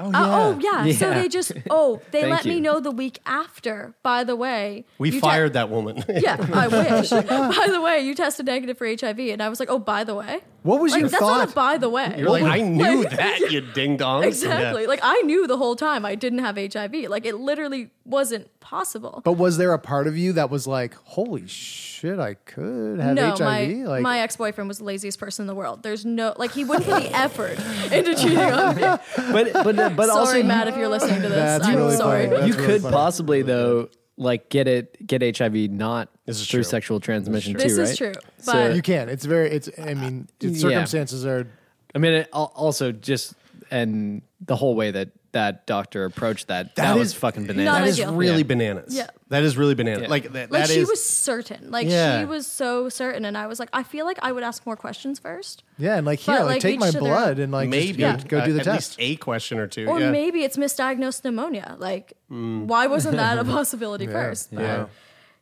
Oh Uh, oh yeah. So Yeah. they just oh they Thank let me know the week after. By the way, We you te- fired that woman. yeah, I <laughs> wish. by the way, you tested negative for HIV, and I was like, oh, by the way. What was Like your that's thought? not a by the way. You're like, I knew Like- <laughs> that, you ding dong. Exactly. Like I knew the whole time I didn't have HIV. Like it literally wasn't possible. but was there a part of you that was like, holy shit, I could have no, HIV? my like, my ex boyfriend was the laziest person in the world. There's no like he wouldn't put the effort into cheating on me. <laughs> But but but sorry, also Matt, if you're listening to this. That's I'm really sorry. funny. That's you really could funny. possibly though like get it get HIV not This is through true. sexual transmission true. too, This right? is true. So- you can. It's very. It's. I mean, the Yeah. circumstances are. I mean, it, also just and the whole way that that doctor approached that that, That was fucking bananas. That is really Yeah. bananas. Yeah. That is really bananas. Yeah. Like that, like that she is- was certain. Like Yeah. she was so certain and I was like, I feel like I would ask more questions first. Yeah, and like here, like, like, take my to their blood own. and like maybe just go, go do the at test. least a question or two. Or yeah. maybe it's misdiagnosed pneumonia. Like mm. why wasn't that a <laughs> possibility first? But,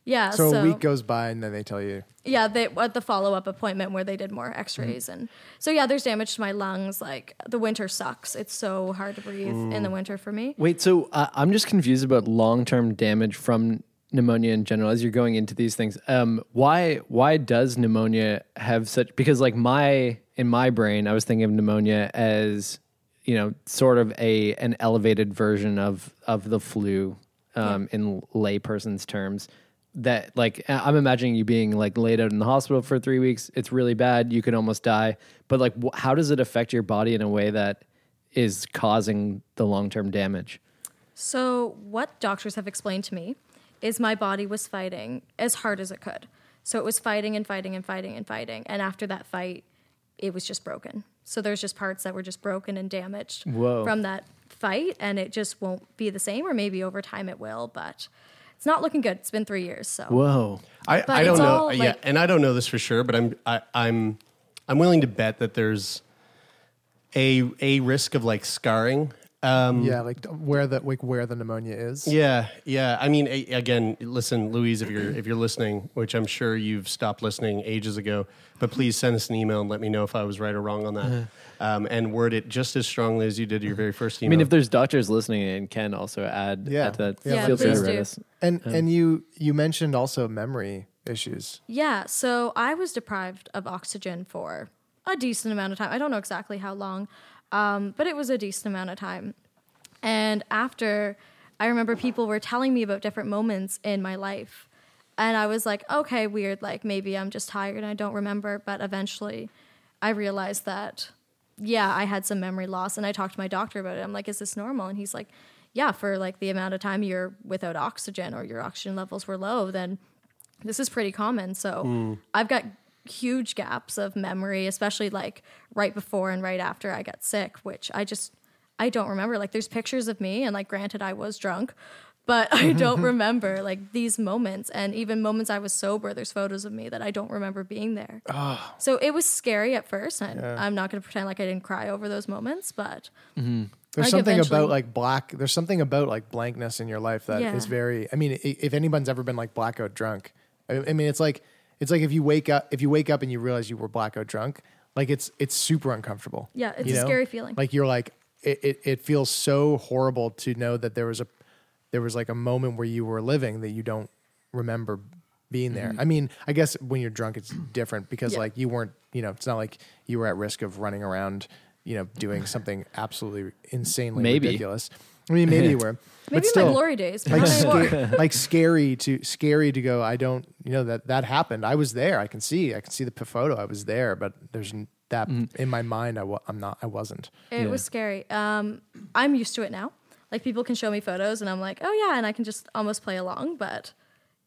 Yeah. yeah. so, So, a week goes by and then they tell you. yeah, they at the follow up appointment where they did more X rays Mm-hmm. and so yeah, there's damage to my lungs. Like the winter sucks. It's so hard to breathe in Mm. the winter for me. Wait, so uh, I'm just confused about long term damage from pneumonia in general as you're going into these things. Um, why why does pneumonia have such? Because like my in my brain, I was thinking of pneumonia as you know sort of a an elevated version of of the flu um, in layperson's terms. That like I'm imagining you being like laid out in the hospital for three weeks. It's really bad. You could almost die. But like, wh- how does it affect your body in a way that is causing the long term damage? So, what doctors have explained to me is my body was fighting as hard as it could. So, it was fighting and fighting and fighting and fighting. And after that fight, it was just broken. So, there's just parts that were just broken and damaged Whoa. from that fight. And it just won't be the same, or maybe over time it will. But it's not looking good. It's been three years. So, Whoa. I, I don't know. all, yeah, and I don't know this for sure, but I'm I, I'm I'm willing to bet that there's a a risk of like scarring. Um, Yeah, like where the like where the pneumonia is. Yeah, yeah. I mean, again, listen, Louise, if you're if you're listening, which I'm sure you've stopped listening ages ago, but please send us an email and let me know if I was right or wrong on that, um, and word it just as strongly as you did your very first email. I mean, if there's doctors listening and can also add, Yeah. add to that, Yeah, feel free please to write do. us. And and you you mentioned also memory issues. Yeah, so I was deprived of oxygen for a decent amount of time. I don't know exactly how long, um, but it was a decent amount of time. And after, I remember people were telling me about different moments in my life. And I was like, okay, weird. Like maybe I'm just tired and I don't remember. But eventually, I realized that, yeah, I had some memory loss. And I talked to my doctor about it. I'm like, is this normal? And he's like, yeah, for like the amount of time you're without oxygen or your oxygen levels were low, then this is pretty common. So I've got huge gaps of memory, especially like right before and right after I got sick, which I just I don't remember. Like there's pictures of me, and like granted I was drunk, but <laughs> I don't <laughs> remember like these moments, and even moments I was sober. There's photos of me that I don't remember being there. Ah. So it was scary at first, and I'm not going to pretend like I didn't cry over those moments, but mm-hmm. There's Like, something about like black. There's something about like blankness in your life that is Yeah. very. I mean, if anyone's ever been like blackout drunk, I mean, it's like it's like if you wake up if you wake up and you realize you were blackout drunk, like it's it's super uncomfortable. Yeah, it's a know? scary feeling. Like you're like it, it. It feels so horrible to know that there was a there was like a moment where you were living that you don't remember being there. Mm-hmm. I mean, I guess when you're drunk, it's different because Yeah. like you weren't. You know, it's not like you were at risk of running around. You know, doing something absolutely insanely Maybe. ridiculous. I mean, maybe you were. maybe but still, my glory days, like, sca- <laughs> like scary to scary to go. I don't, you know, that that happened. I was there. I can see. I can see the photo. I was there, but there's n- that in my mind. I wa- I'm not. I wasn't. It was scary. Um, I'm used to it now. Like people can show me photos, and I'm like, oh yeah, and I can just almost play along. But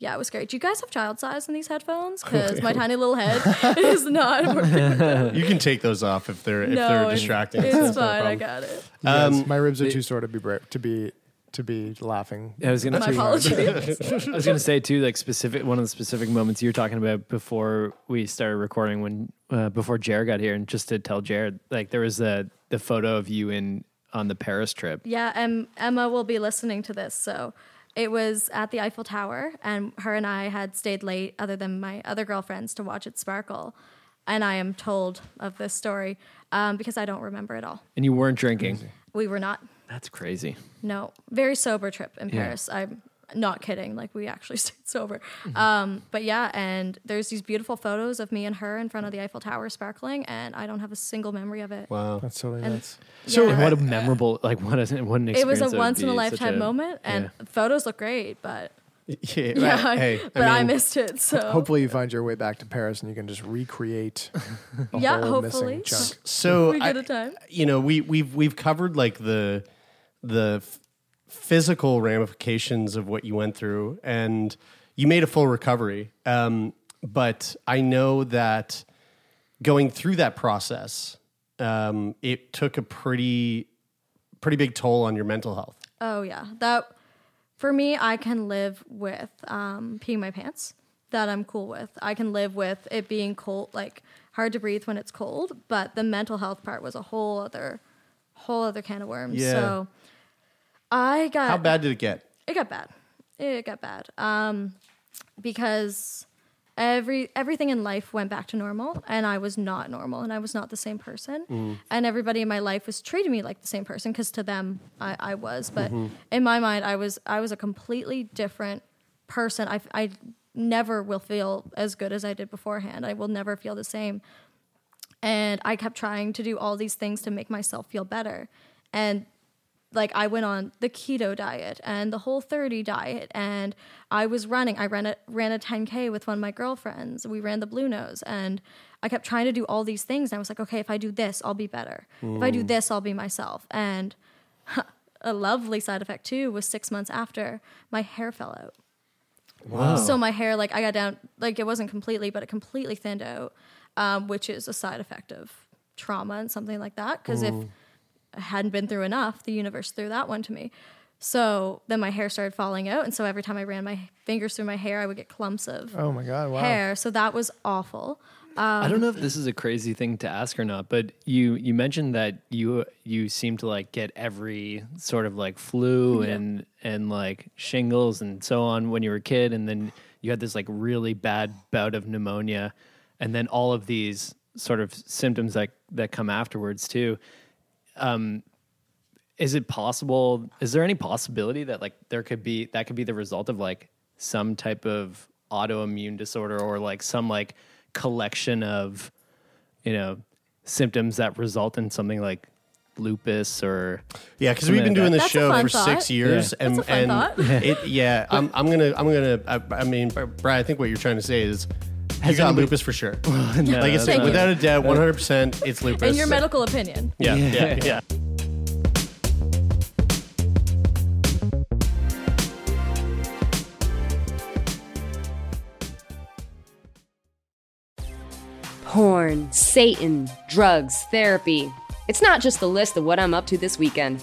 yeah, it was great. Do you guys have child size in these headphones? <laughs> Because my tiny little head <laughs> is not working. You can take those off if they're if no, they're distracting. It's, That's no fine. I got it. Yes, Um, my ribs are the- too sore to be bra- to be to be laughing. I was gonna My apologies. <laughs> I was gonna say too, like specific one of the specific moments you were talking about before we started recording when uh, before Jared got here, and just to tell Jared, like there was the the photo of you in on the Paris trip. Yeah, and Emma will be listening to this. So it was at the Eiffel Tower, and her and I had stayed late, other than my other girlfriends, to watch it sparkle. And I am told of this story um, because I don't remember it all. And you weren't drinking. We were not. That's crazy. No, very sober trip in Yeah. Paris. I'm not kidding. Like we actually <laughs> stayed sober. Mm-hmm. Um, but yeah, and there's these beautiful photos of me and her in front of the Eiffel Tower sparkling, and I don't have a single memory of it. Wow. That's totally And- nuts. So Yeah. what a memorable like what a what an it was a once in a be, such lifetime moment, and yeah. photos look great, but <laughs> Yeah, yeah, hey, but I, mean, missed it. So Hopefully, you find your way back to Paris and you can just recreate. <laughs> A Yeah, whole hopefully. Missing chunk. So we get a time. you know we we've we've covered like the the f- physical ramifications of what you went through and you made a full recovery um, but i know that going through that process um, it took a pretty pretty big toll on your mental health Oh yeah, that for me, I can live with um, peeing my pants. That I'm cool with. I can live with it being cold, like hard to breathe when it's cold. But the mental health part was a whole other, whole other can of worms. Yeah. So I got how bad did it get it got bad. It got bad. Um, because every everything in life went back to normal, and I was not normal, and I was not the same person. And everybody in my life was treating me like the same person because to them I, I was, but in my mind I was I was a completely different person. I I never will feel as good as I did beforehand. I will never feel the same. And I kept trying to do all these things to make myself feel better. And like I went on the keto diet and the whole 30 diet and I was running. I ran a ran a 10k with one of my girlfriends. We ran the Bluenose and I kept trying to do all these things and I was like, okay, if I do this, I'll be better. If I do this, I'll be myself. And <laughs> a lovely side effect too was 6 months after my hair fell out. wow So my hair, like I got down, like it wasn't completely, but it completely thinned out, um, which is a side effect of trauma and something like that. Because if I hadn't been through enough, the universe threw that one to me. So then my hair started falling out, and so every time I ran my fingers through my hair, I would get clumps of Oh my god! Wow. hair. So that was awful. I don't um, know if this is a crazy thing to ask or not, but you you mentioned that you you seem to like get every sort of like flu and and like shingles and so on when you were a kid, and then you had this like really bad bout of pneumonia, and then all of these sort of symptoms that that come afterwards too. Um, is it possible? Is there any possibility that like there could be that could be the result of like some type of autoimmune disorder or like some like collection of you know symptoms that result in something like lupus or Yeah, because we've been doing this. That's show for thought. six years, Yeah. and That's a fun and thought. it yeah, I'm I'm gonna I'm gonna I, I mean, Brad, I think what you're trying to say is you Has got anybody- lupus for sure. no, <laughs> like it's that's Thank not- without a doubt, 100 percent it's lupus. In your medical opinion. yeah, yeah, Yeah. yeah. Porn, Satan, drugs, therapy. It's not just the list of what I'm up to this weekend.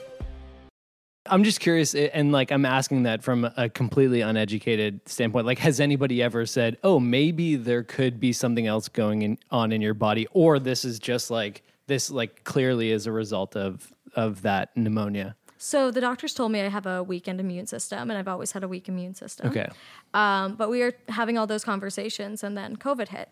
I'm just curious, and like I'm asking that from a completely uneducated standpoint. Like, has anybody ever said, "Oh, maybe there could be something else going in, on in your body," or this is just like this, like clearly is a result of of that pneumonia? So the doctors told me I have a weakened immune system, and I've always had a weak immune system. Okay. Um, but we were having all those conversations, and then COVID hit.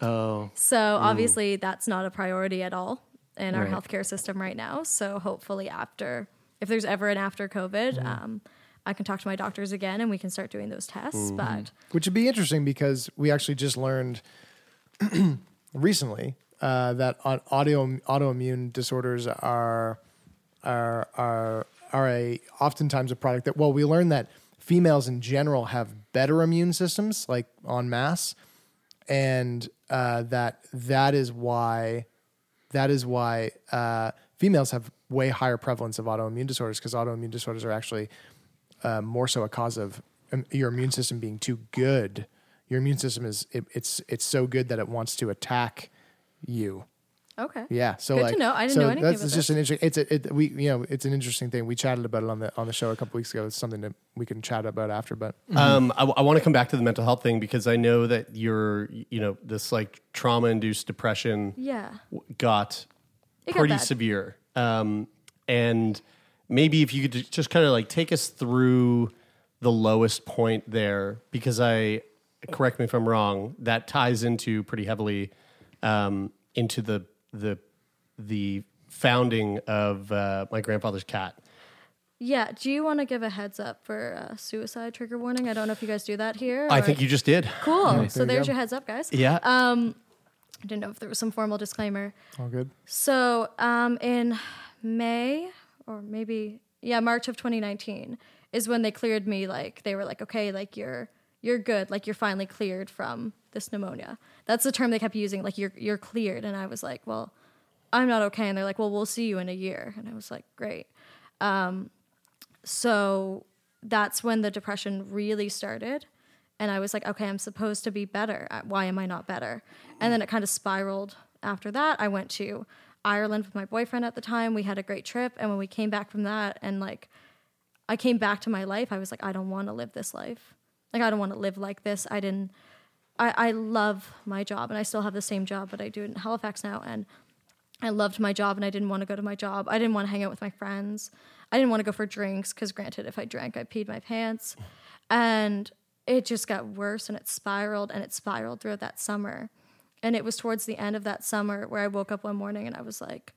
Oh, So obviously, that's not a priority at all in our Right. healthcare system right now. So hopefully, after, if there's ever an after COVID, um, I can talk to my doctors again and we can start doing those tests. But which would be interesting because we actually just learned <clears throat> recently uh, that audio autoimmune disorders are are are are a oftentimes a product that well we learned that females in general have better immune systems like en masse and uh, that that is why that is why uh, females have way higher prevalence of autoimmune disorders because autoimmune disorders are actually uh, more so a cause of um, your immune system being too good. Your immune system is it, it's it's so good that it wants to attack you. okay. Yeah, so Good like to know. I didn't so know anything that's about just this. an interesting. It's a, it, we you know it's an interesting thing. We chatted about it on the on the show a couple weeks ago. It's something that we can chat about after. But Um, I, want to come back to the mental health thing because I know that you're, you know, this like trauma induced depression Yeah. w- got It got pretty bad. severe. Um, and maybe if you could just kind of like take us through the lowest point there, because I, correct me if I'm wrong, that ties into pretty heavily um, into the the the founding of uh, my grandfather's cat. Yeah. Do you want to give a heads up for uh, suicide trigger warning? I don't know if you guys do that here. I or- think you just did. Cool. so There there's go. your heads up, guys. Yeah. Um, I didn't know if there was some formal disclaimer. all good. So um, in May or maybe yeah March of 2019 is when they cleared me. Like they were like, okay, like you're you're good. Like you're finally cleared from this pneumonia. That's the term they kept using. Like you're you're cleared. And I was like, well, I'm not okay. And they're like, well, we'll see you in a year. And I was like, great. Um, so that's when the depression really started. And I was like, okay, I'm supposed to be better. Uh, Why am I not better? And then it kind of spiraled after that. I went to Ireland with my boyfriend at the time. We had a great trip. And when we came back from that, and like, I came back to my life, I was like, I don't want to live this life. Like, I don't want to live like this. I didn't, I, I love my job and I still have the same job, but I do it in Halifax now. And I loved my job and I didn't want to go to my job. I didn't want to hang out with my friends. I didn't want to go for drinks because, granted, if I drank, I peed my pants. And it just got worse and it spiraled and it spiraled throughout that summer. And it was towards the end of that summer where I woke up one morning and I was like,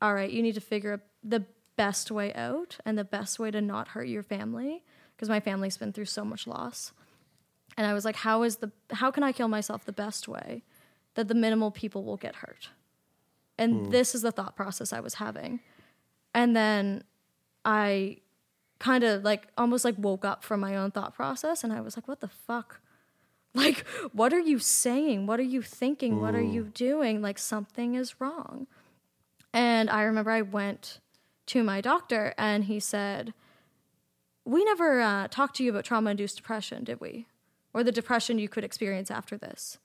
all right, you need to figure out the best way out and the best way to not hurt your family because my family's been through so much loss. And I was like, how is the how can I kill myself the best way that the minimal people will get hurt? And hmm. this is the thought process I was having. And then I kind of like almost like woke up from my own thought process and I was like, what the fuck? Like, what are you saying? What are you thinking? What are you doing? Like, something is wrong. And I remember I went to my doctor and he said, We never uh, talked to you about trauma induced depression, did we? Or the depression you could experience after this.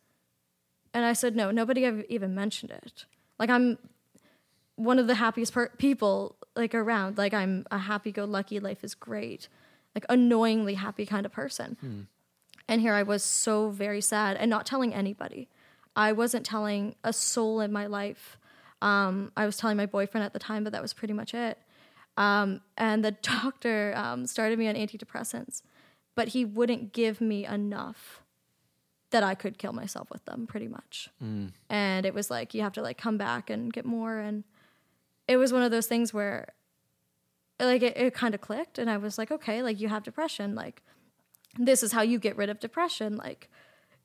And I said, No, nobody ever even mentioned it. Like, I'm one of the happiest per- people like around. Like, I'm a happy go lucky, life is great, like, annoyingly happy kind of person. And here I was so very sad and not telling anybody. I wasn't telling a soul in my life. Um, I was telling my boyfriend at the time, but that was pretty much it. Um, and the <laughs> doctor um, started me on antidepressants, but he wouldn't give me enough that I could kill myself with them, pretty much. And it was like you have to like come back and get more. And it was one of those things where, like, it, it kind of clicked, and I was like, okay, like you have depression, like this is how you get rid of depression like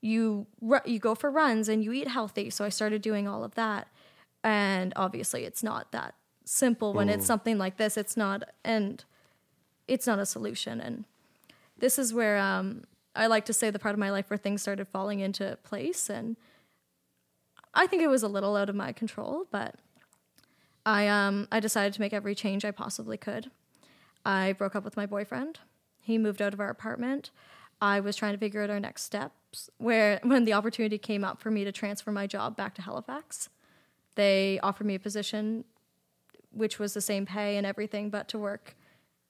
you you go for runs and you eat healthy. So i started doing all of that and obviously it's not that simple when it's something like this it's not and it's not a solution and this is where um, i like to say the part of my life where things started falling into place and i think it was a little out of my control but i um, i decided to make every change i possibly could i broke up with my boyfriend he moved out of our apartment. I was trying to figure out our next steps. Where <laughs> when the opportunity came up for me to transfer my job back to Halifax, they offered me a position which was the same pay and everything, but to work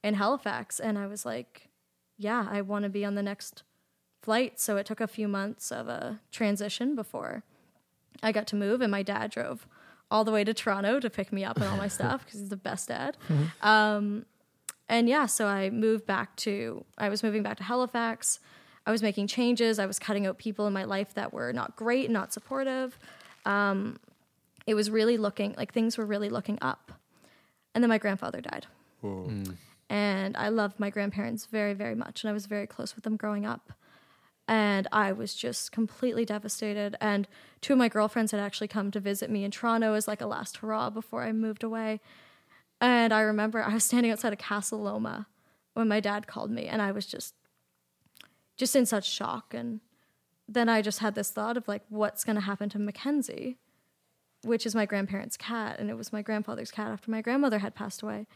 in Halifax. And I was like, yeah, I want to be on the next flight. So it took a few months of a transition before I got to move. And my dad drove all the way to Toronto to pick me up and all my <laughs> stuff because he's the best dad. Um, and yeah, so I moved back to, I was moving back to Halifax. I was making changes. I was cutting out people in my life that were not great, not supportive. Um, it was really looking like things were really looking up. And then my grandfather died. and I loved my grandparents very, very much, and I was very close with them growing up. And I was just completely devastated. And two of my girlfriends had actually come to visit me in Toronto as like a last hurrah before I moved away. And I remember I was standing outside of Casa Loma when my dad called me, and I was just, just in such shock. And then I just had this thought of like, what's going to happen to Mackenzie, which is my grandparents' cat, and it was my grandfather's cat after my grandmother had passed away.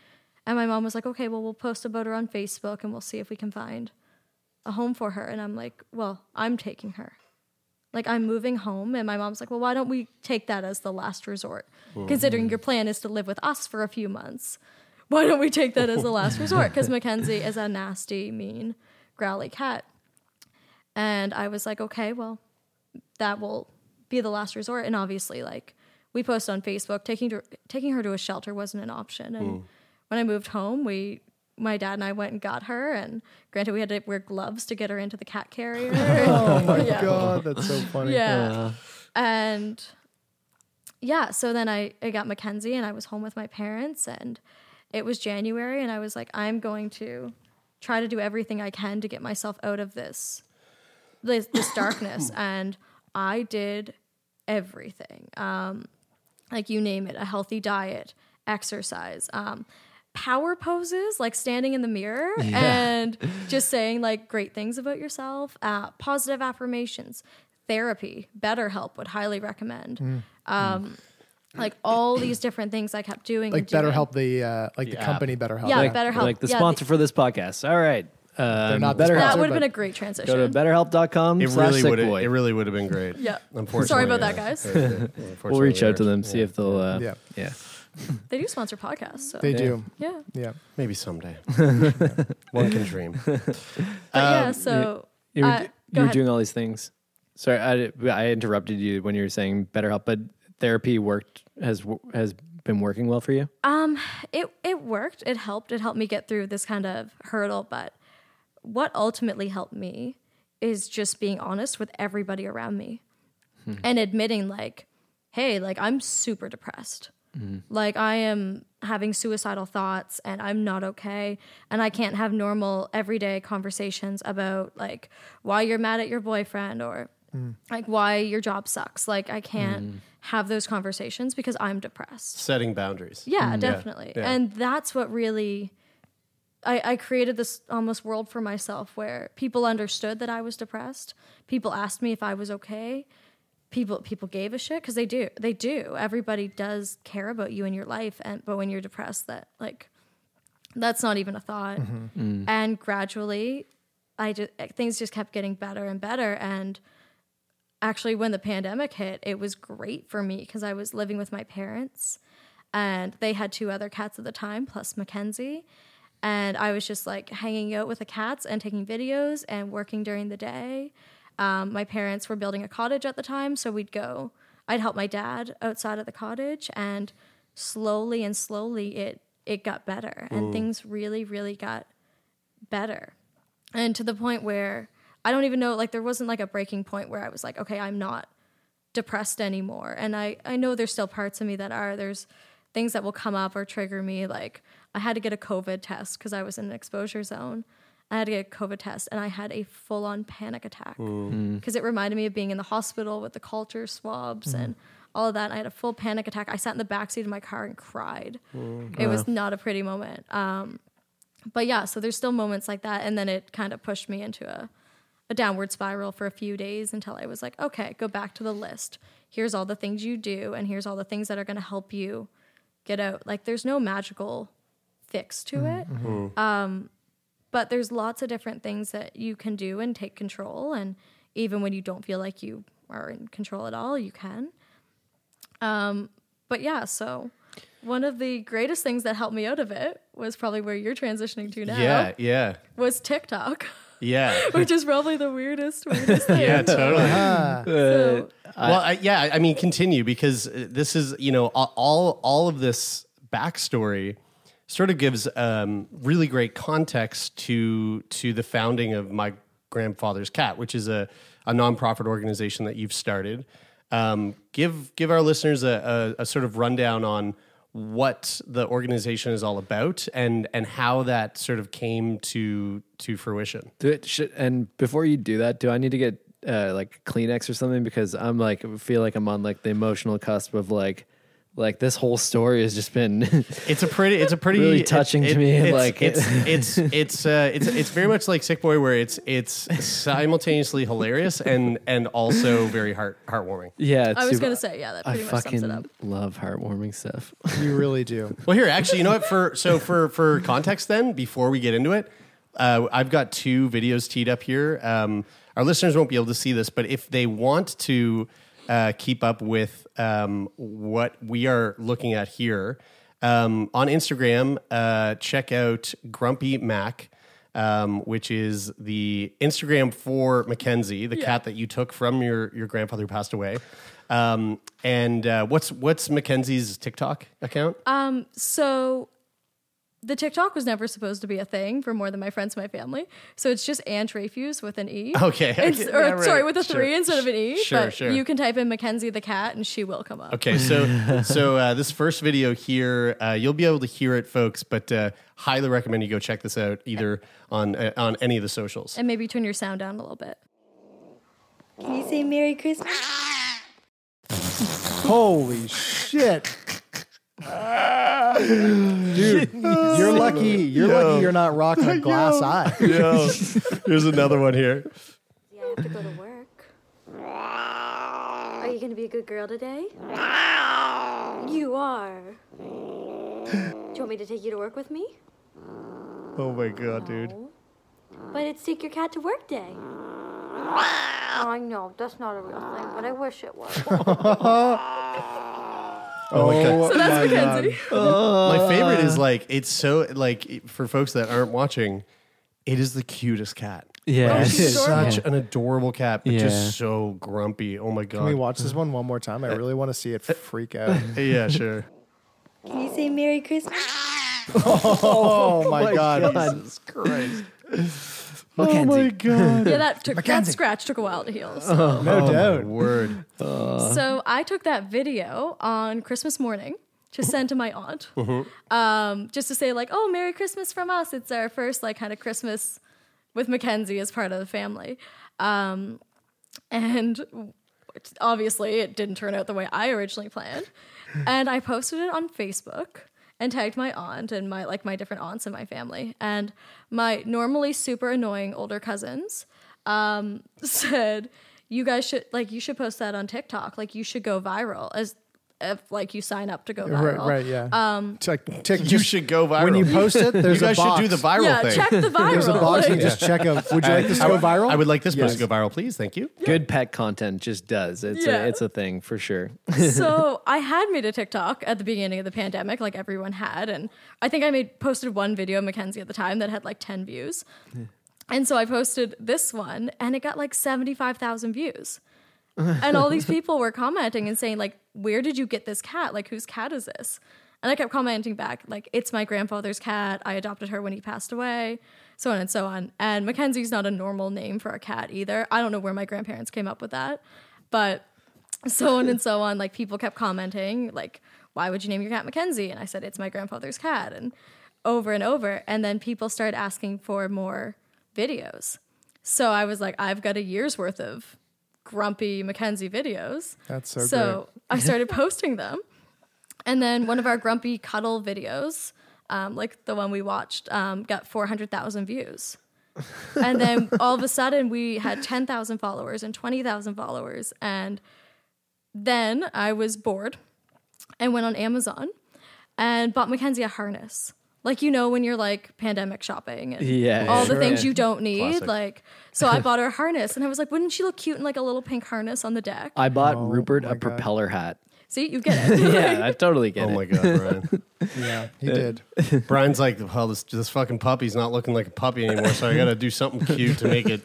And my mom was like, okay, well, we'll post about her on Facebook, and we'll see if we can find a home for her. And I'm like, well, I'm taking her. Like, I'm moving home. And my mom's like, well, why don't we take that as the last resort? Considering your plan is to live with us for a few months. Why don't we take that as the last <laughs> resort? Because Mackenzie is a nasty, mean, growly cat. And I was like, okay, well, that will be the last resort. And obviously, like, we post on Facebook, taking, to, taking her to a shelter wasn't an option. And mm. when I moved home, we my dad and I went and got her, and granted, we had to wear gloves to get her into the cat carrier. <laughs> Oh my <laughs> Yeah. god, that's so funny. Yeah. And yeah, so then I, I got Mackenzie and I was home with my parents and it was January and I was like, I'm going to try to do everything I can to get myself out of this this, this <coughs> darkness. And I did everything. Um, like you name it, a healthy diet, exercise, um, power poses, like standing in the mirror <laughs> and just saying like great things about yourself, uh, positive affirmations, therapy, BetterHelp would highly recommend. Um, like all these different things I kept doing. Like doing. BetterHelp, the uh, like the, app. company BetterHelp. Yeah, Like, BetterHelp. Like the Yeah, sponsor for this podcast. All right. Um, not the BetterHelp. That would have been a great transition. Go to betterhelp.com It really would. sick. It really would have been great. <laughs> Yeah. Unfortunately, Sorry about that, guys. Yeah, <laughs> yeah. we'll reach out to them, see if they'll. Uh, Yeah. yeah. <laughs> They do sponsor podcasts. So. They do. yeah. Yeah. Maybe someday. <laughs> One can dream. But yeah, so. You were, uh, you were doing all these things. Sorry, I, I interrupted you when you were saying BetterHelp, but therapy worked has has been working well for you. Um, it it worked. It helped. It helped me get through this kind of hurdle. But what ultimately helped me is just being honest with everybody around me and admitting, like, hey, like I'm super depressed. Mm-hmm. Like I am having suicidal thoughts and I'm not okay and I can't have normal everyday conversations about like why you're mad at your boyfriend or mm. like why your job sucks. Like I can't mm-hmm. have those conversations because I'm depressed. Setting boundaries. Mm-hmm. Yeah, definitely. yeah. And that's what really I, I created this almost world for myself where people understood that I was depressed. People asked me if I was okay. People people gave a shit because they do. They do. Everybody does care about you in your life and but when you're depressed that like that's not even a thought. Mm-hmm. Mm. And gradually I just eh, things just kept getting better and better and actually when the pandemic hit it was great for me because i was living with my parents and they had two other cats at the time plus mackenzie and i was just like hanging out with the cats and taking videos and working during the day um, my parents were building a cottage at the time so we'd go. I'd help my dad outside of the cottage and slowly and slowly it it got better and things really really got better. And to the point where I don't even know like there wasn't like a breaking point where I was like okay I'm not depressed anymore. And I I know there's still parts of me that are. There's things that will come up or trigger me like I had to get a covid test cuz I was in an exposure zone I had to get a covid test and I had a full on panic attack mm. Mm. because it reminded me of being in the hospital with the culture swabs mm. and all of that and I had a full panic attack. I sat in the backseat of my car and cried. It was not a pretty moment. Um but yeah, so there's still moments like that, and then it kind of pushed me into a, a downward spiral for a few days until I was like, okay, go back to the list. Here's all the things you do, and here's all the things that are going to help you get out. Like, there's no magical fix to it, mm-hmm. Mm-hmm. um, but there's lots of different things that you can do and take control. And even when you don't feel like you are in control at all, you can. Um, but yeah, so one of the greatest things that helped me out of it was probably where you're transitioning to now. Yeah, yeah, Was TikTok, yeah. <laughs> which is probably the weirdest, weirdest <laughs> thing. yeah, totally. So, well, I, yeah, I mean, continue because uh, this is, you know, all all of this backstory sort of gives um, really great context to to the founding of my grandfather's cat, which is a, a nonprofit organization that you've started. Um, give give our listeners a, a, a sort of rundown on what the organization is all about and and how that sort of came to to fruition. Should, and before you do that, do I need to get uh, like Kleenex or something? Because I'm like feel like I'm on like the emotional cusp of like like this whole story has just been <laughs> It's a pretty. It's a pretty Really touching to me, It's, like- it's <laughs> it's it's uh, it's it's very much like Sick Boy, where it's it's simultaneously hilarious and and also very heart heartwarming. yeah. It's I was super- going to say, yeah, that I pretty much sums fucking it up. love heartwarming stuff. You really do. <laughs> Well, here, actually, you know what? For so for for context, then before we get into it, uh, I've got two videos teed up here. Um, our listeners won't be able to see this, but if they want to uh, keep up with um, what we are looking at here um, on Instagram, uh, check out Grumpy Mac. Um, which is the Instagram for Mackenzie, the cat that you took from your your grandfather who passed away. Um, and uh, what's what's Mackenzie's TikTok account? Um, so the TikTok was never supposed to be a thing for more than my friends and my family. So it's just Anne Dreyfus with an E. Okay, <laughs> It's- okay, or yeah, right. sorry, with a Sure. three instead of an E. Sure, but sure. You can type in Mackenzie the cat and she will come up. Okay, so <laughs> so uh, this first video here, uh, you'll be able to hear it, folks. But uh, highly recommend you go check this out either on uh, on any of the socials. And maybe turn your sound down a little bit. Can you say Merry Christmas? Holy shit. Dude, <laughs> you're lucky. You're lucky you're not rocking a <laughs> glass <laughs> eye. Yo, here's another one here. Yeah, I have to go to work. Are you gonna be a good girl today? You are. Do you want me to take you to work with me? Oh my god, dude. But it's take your cat to work day. I know, that's not a real thing, but I wish it was. Oh my god. Oh, so that's Mackenzie. Oh. My favorite is like it's so like for folks that aren't watching, it is the cutest cat. Yeah, Like, it it's is. such Yeah. an adorable cat, but Yeah. just so grumpy. Oh my god. Can we watch this one one more time? I eh. really want to see it eh. freak out. <laughs> Yeah, sure. Can you say Merry Christmas? <laughs> Oh, oh my god. Jesus Christ. Oh my god. <laughs> Yeah, that took that Mackenzie. scratch took a while to heal. So. No doubt. Word. <laughs> So I took that video on Christmas morning to send to my aunt, <laughs> um, just to say like, "Oh, Merry Christmas from us." It's our first like kind of Christmas with Mackenzie as part of the family, um, and obviously it didn't turn out the way I originally planned. And I posted it on Facebook and tagged my aunt and my like my different aunts in my family. And my normally super annoying older cousins um, <laughs> said you guys should like you should post that on TikTok. Like you should go viral. As if like you sign up to go Right, viral right, yeah. um Tick, tick, You just- should go viral. When you post it, there's <laughs> you guys a box. should do the viral yeah thing. check the viral <laughs> There's a box. You like- just check out. Would you like this to go viral? I would like this Yes. person to go viral, please. Thank you. Good pet content just does. It's Yeah. a it's a thing for sure. so <laughs> I had made a TikTok at the beginning of the pandemic, like everyone had, and I think I made posted one video of Mackenzie at the time that had like ten views, and so I posted this one, and it got like seventy five thousand views, <laughs> and all these people were commenting and saying like, "Where did you get this cat? Like, whose cat is this?" And I kept commenting back like, "It's my grandfather's cat. I adopted her when he passed away." So on and so on. And Mackenzie's not a normal name for a cat either. I don't know where my grandparents came up with that, but so on and so on. Like people kept commenting, like, why would you name your cat Mackenzie? And I said, it's my grandfather's cat. And over and over. And then people started asking for more videos. So I was like, I've got a year's worth of grumpy Mackenzie videos. That's so good. So I <laughs> started posting them. And then one of our grumpy cuddle videos, um, like the one we watched, um, got 400,000 views. <laughs> and then all of a sudden we had 10,000 followers and 20,000 followers. And then I was bored and went on Amazon and bought Mackenzie a harness. Like you know when you're like pandemic shopping and Yeah, all the sure. things you don't need. Classic. Like so I bought her a harness and I was like, wouldn't she look cute in like a little pink harness on the deck? I bought Oh Rupert a God. propeller hat. See, you get it. <laughs> Yeah, I totally get Oh it. Oh my god, Brian. <laughs> Yeah, he did. <laughs> Brian's like, well, this this fucking puppy's not looking like a puppy anymore, so I got to do something cute to make it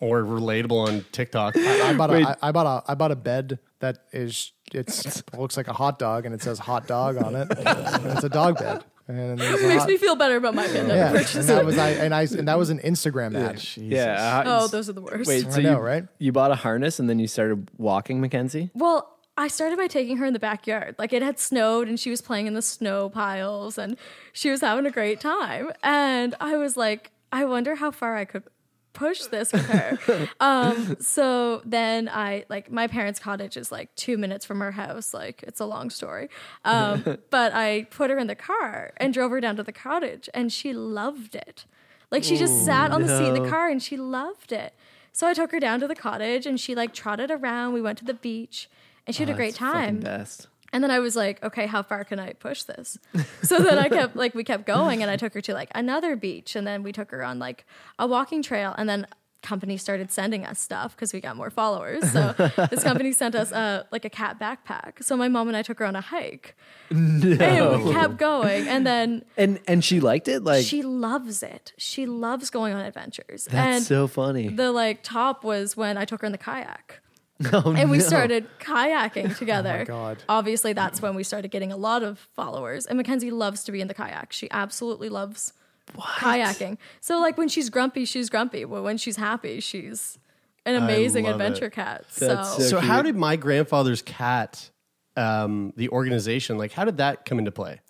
more relatable on TikTok. I bought a, I, I bought a I bought a bed that is it's looks like a hot dog and it says hot dog on it. and it's a dog bed. And <laughs> there's a Makes me feel better about my pandemic yeah, and purchases. that was I and I and that was an Instagram ad. Yeah. Oh, uh, those are the worst. Wait, so I know, you, right? you bought a harness and then you started walking, Mackenzie? Well, I started by taking her in the backyard. Like it had snowed and she was playing in the snow piles and she was having a great time. And I was like, I wonder how far I could push this with her. <laughs> um, so then I like my parents' cottage is like two minutes from her house. Like it's a long story. Um, <laughs> but I put her in the car and drove her down to the cottage and she loved it. Like she just Ooh, sat on the seat in the car and she loved it. So I took her down to the cottage and she like trotted around. We went to the beach and she had Oh, a great time. Best. And then I was like, okay, how far can I push this? <laughs> So then I kept like we kept going and I took her to like another beach and then we took her on like a walking trail and then company started sending us stuff because we got more followers. So <laughs> this company sent us uh, like a cat backpack. So my mom and I took her on a hike. And we kept going and then And and she liked it. Like she loves it. She loves going on adventures. That's and so funny. The like top was when I took her in the kayak. <laughs> Oh, and we no. started kayaking <laughs> together. God. Obviously, that's when we started getting a lot of followers. And Mackenzie loves to be in the kayak. She absolutely loves kayaking. So, like, when she's grumpy, she's grumpy. But when she's happy, she's an amazing adventure it. cat. So, So, how did my grandfather's cat, um, the organization, like how did that come into play?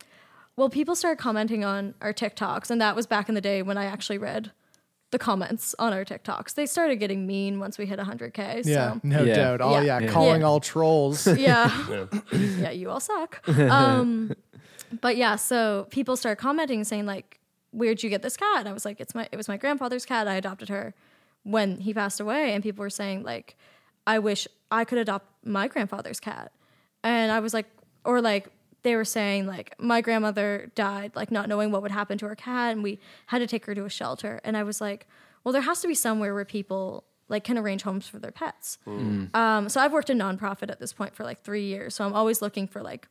well, people started commenting on our TikToks. And that was back in the day when I actually read the comments on our TikToks. They started getting mean once we hit 100K. Yeah, so. no doubt. Oh yeah, calling all trolls. <laughs> Yeah. <laughs> yeah, you all suck. Um, but yeah, so people started commenting saying like, "Where'd you get this cat?" And I was like, "It's my it was my grandfather's cat. I adopted her when he passed away." And people were saying like, "I wish I could adopt my grandfather's cat." And I was like, or like they were saying like my grandmother died like not knowing what would happen to her cat and we had to take her to a shelter and i was like well there has to be somewhere where people like can arrange homes for their pets Mm. um, so I've worked in nonprofit at this point for like three years. So I'm always looking for like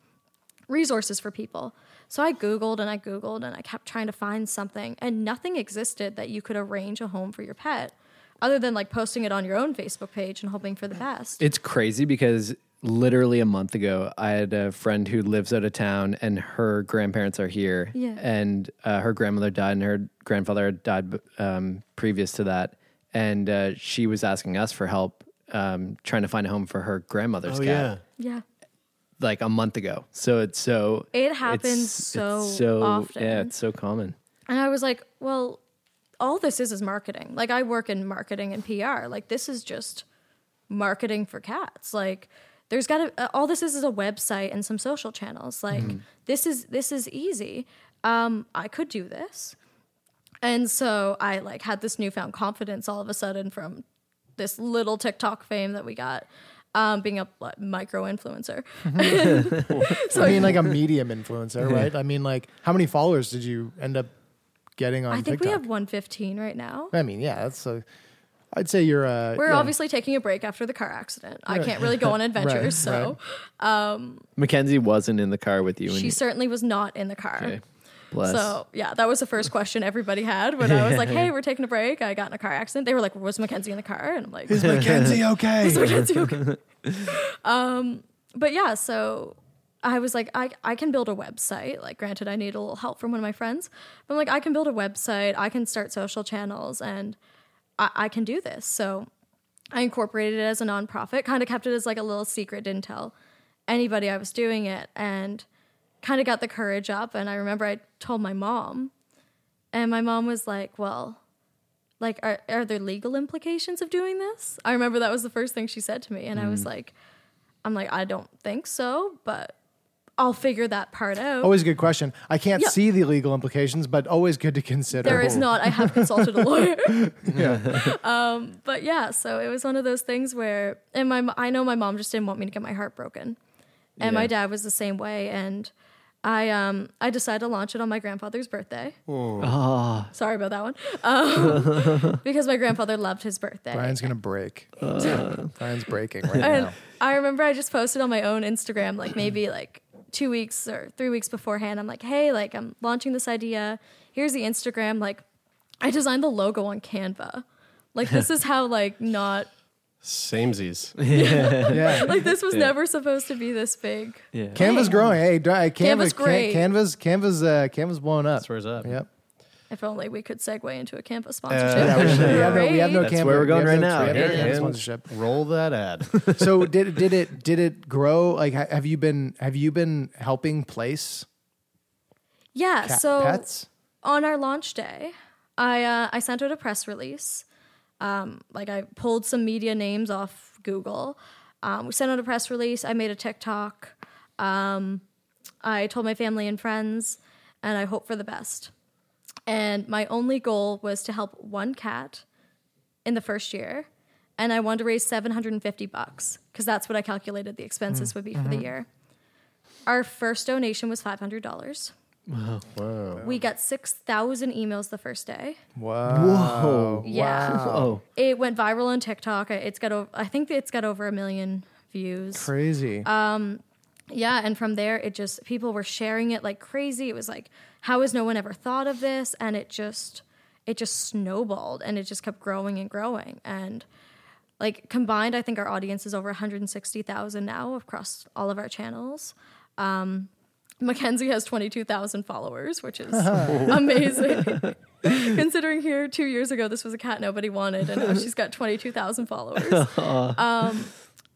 resources for people. So I Googled and I Googled and I kept trying to find something and nothing existed that you could arrange a home for your pet other than like posting it on your own Facebook page and hoping for the best. It's crazy because literally a month ago, I had a friend who lives out of town and her grandparents are here. Yeah. And uh, her grandmother died and her grandfather had died um, previous to that. And uh, she was asking us for help um, trying to find a home for her grandmother's Oh, cat. yeah. Yeah. Like a month ago. So it's so. It happens it's- so it's so often. Yeah, it's so common. And I was like, well, all this is is marketing. Like I work in marketing and PR. Like this is just marketing for cats. Like there's got to uh, all this is is a website and some social channels. Like Mhm. this is this is easy. Um I could do this. And so I like had this newfound confidence all of a sudden from this little TikTok fame that we got um being a what, micro influencer. <laughs> So I mean, like a medium influencer, right? I mean, like, how many followers did you end up getting on I think TikTok? we have 115 right now. I mean, yeah, that's a. I'd say you're a. We're yeah. obviously taking a break after the car accident. I can't really go on <laughs> <laughs> adventures, Right, so um, Mackenzie wasn't in the car with you. she you- certainly was not in the car. Okay. Bless. So yeah, that was the first question everybody had when I was like, "Hey, <laughs> we're taking a break. I got in a car accident." They were like, "Was Mackenzie in the car?" And I'm like, Is Mackenzie okay? Is Mackenzie okay? um, but yeah, so I was like, I, I can build a website. Like, granted, I need a little help from one of my friends, but I'm like, I can build a website, I can start social channels, and I, I can do this. So I incorporated it as a nonprofit, kind of kept it as like a little secret, didn't tell anybody I was doing it, and kind of got the courage up. And I remember I told my mom, and my mom was like, Well, like, are, are there legal implications of doing this? I remember that was the first thing she said to me. And I was Mm. like, I'm like, I don't think so, but I'll figure that part out. Always a good question. I can't Yeah. see the legal implications, but always good to consider. There is not. I have consulted a lawyer. <laughs> yeah. um, but yeah, so it was one of those things where, and my, I know my mom just didn't want me to get my heart broken, and my dad was the same way, and I um I decided to launch it on my grandfather's birthday. Oh. Sorry about that one, um, <laughs> because my grandfather loved his birthday. Brian's gonna break. Uh. Brian's breaking right and now. I remember I just posted on my own Instagram, like maybe like two weeks or three weeks beforehand. I'm like, hey, like I'm launching this idea. Here's the Instagram. Like, I designed the logo on Canva. Like, this is how like not Samesies. <laughs> Yeah. <laughs> like this was Yeah. never supposed to be this big. Canva's growing. Hey, Canva, Canva's great. Canva's Canva's uh, Canva's blowing up. Swears up. Yep. If only we could segue into a campus Uh, sponsorship. Yeah, we, That'd have no, we have no great. That's camp- where we're going we right no- now. we have no Yeah, sponsorship. Roll that ad. <laughs> so did did it did it grow? Like, have you been have you been helping place Yeah. cat so pets? on our launch day, I uh, I sent out a press release. Um, like I pulled some media names off Google. Um, we sent out a press release. I made a TikTok. Um, I told my family and friends, and I hope for the best. And my only goal was to help one cat in the first year, and I wanted to raise seven hundred and fifty bucks because that's what I calculated the expenses would be for the year. Our first donation was five hundred dollars. Wow. We got 6,000 emails the first day. Wow. Whoa. Yeah. Oh, It went viral on TikTok. It's got, o- I think it's got over a million views. Crazy. Um Yeah. And from there, it just, people were sharing it like crazy. It was like, how has no one ever thought of this? And it just, it just snowballed and it just kept growing and growing. And like combined, I think our audience is over 160,000 now across all of our channels. Um, Mackenzie has 22,000 followers, which is <laughs> amazing. <laughs> Considering here two years ago, this was a cat nobody wanted, and now she's got 22,000 followers. <laughs> um,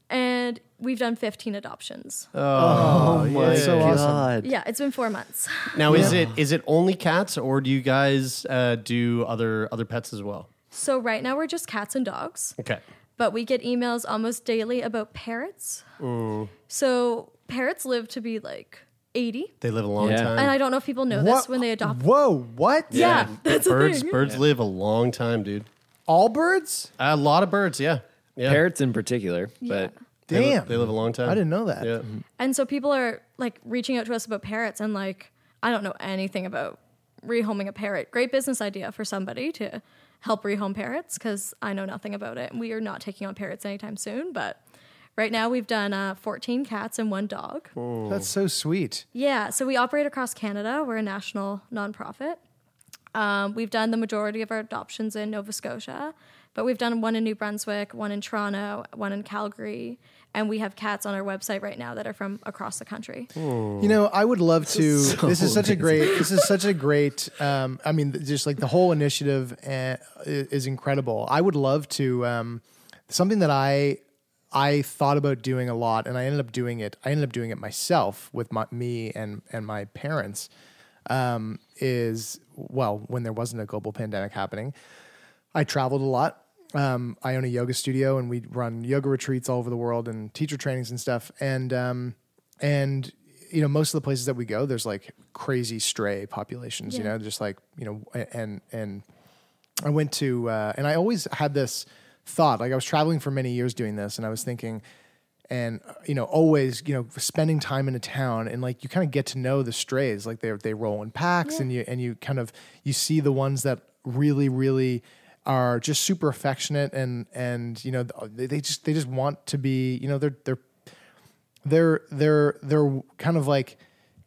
and we've done 15 adoptions. Oh, my so awesome. god. Yeah, it's been four months. <laughs> Now, is it is it only cats, or do you guys uh, do other other pets as well? So right now we're just cats and dogs, Okay. but we get emails almost daily about parrots. Ooh. So parrots live to be like 80. They live a long Yeah. time. And I don't know if people know this when they adopt. Whoa, what? Yeah, that's birds a thing. birds live a long time, dude. All birds? A lot of birds, yeah. Yeah. Parrots in particular, but They li- Damn. they live a long time. I didn't know that. Yeah. And so people are like reaching out to us about parrots and like I don't know anything about rehoming a parrot. Great business idea for somebody to help rehome parrots because I know nothing about it. We are not taking on parrots anytime soon, but right now we've done uh, 14 cats and one dog. That's so sweet. Yeah, so we operate across Canada. We're a national nonprofit. Um, we've done the majority of our adoptions in Nova Scotia, but we've done one in New Brunswick, one in Toronto, one in Calgary, and we have cats on our website right now that are from across the country. You know, I would love to. <laughs> This is, such a great. This is such a great. Um, I mean, just like the whole initiative uh, is is incredible. I would love to. Um, something that I I thought about doing a lot, and I ended up doing it. I ended up doing it myself with my, me and and my parents. Um, is well, when there wasn't a global pandemic happening, I traveled a lot. Um, I own a yoga studio, and we run yoga retreats all over the world and teacher trainings and stuff. And um, and you know, most of the places that we go, there's like crazy stray populations. You know, just like you know, and and I went to, uh, and I always had this thought. Like I was traveling for many years doing this, and I was thinking, and you know, always you know, spending time in a town, and like you kind of get to know the strays. Like they they roll in packs, and you and you kind of you see the ones that really really are just super affectionate and and you know they, they just they just want to be you know they're they're they're they're they're kind of like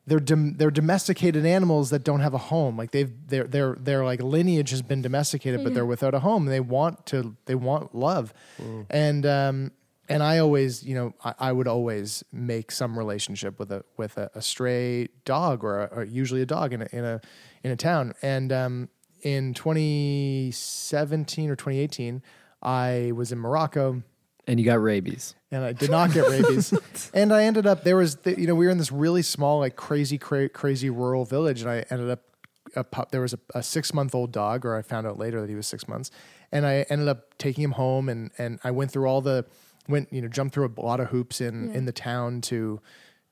they're dom- they're domesticated animals that don't have a home. Like they've their their their like lineage has been domesticated, but they're without a home. And they want to they want love, and um and I always you know I, I would always make some relationship with a with a, a stray dog or, a, or usually a dog in a in a in a town. And um in 2017 or 2018, I was in Morocco and you got rabies. and I did not get <laughs> rabies. and I ended up there was the, you know we were in this really small like crazy cra- crazy rural village, and I ended up a pup. There was a, a six month old dog, or I found out later that he was six months, and I ended up taking him home, and and I went through all the went you know jumped through a lot of hoops in in the town to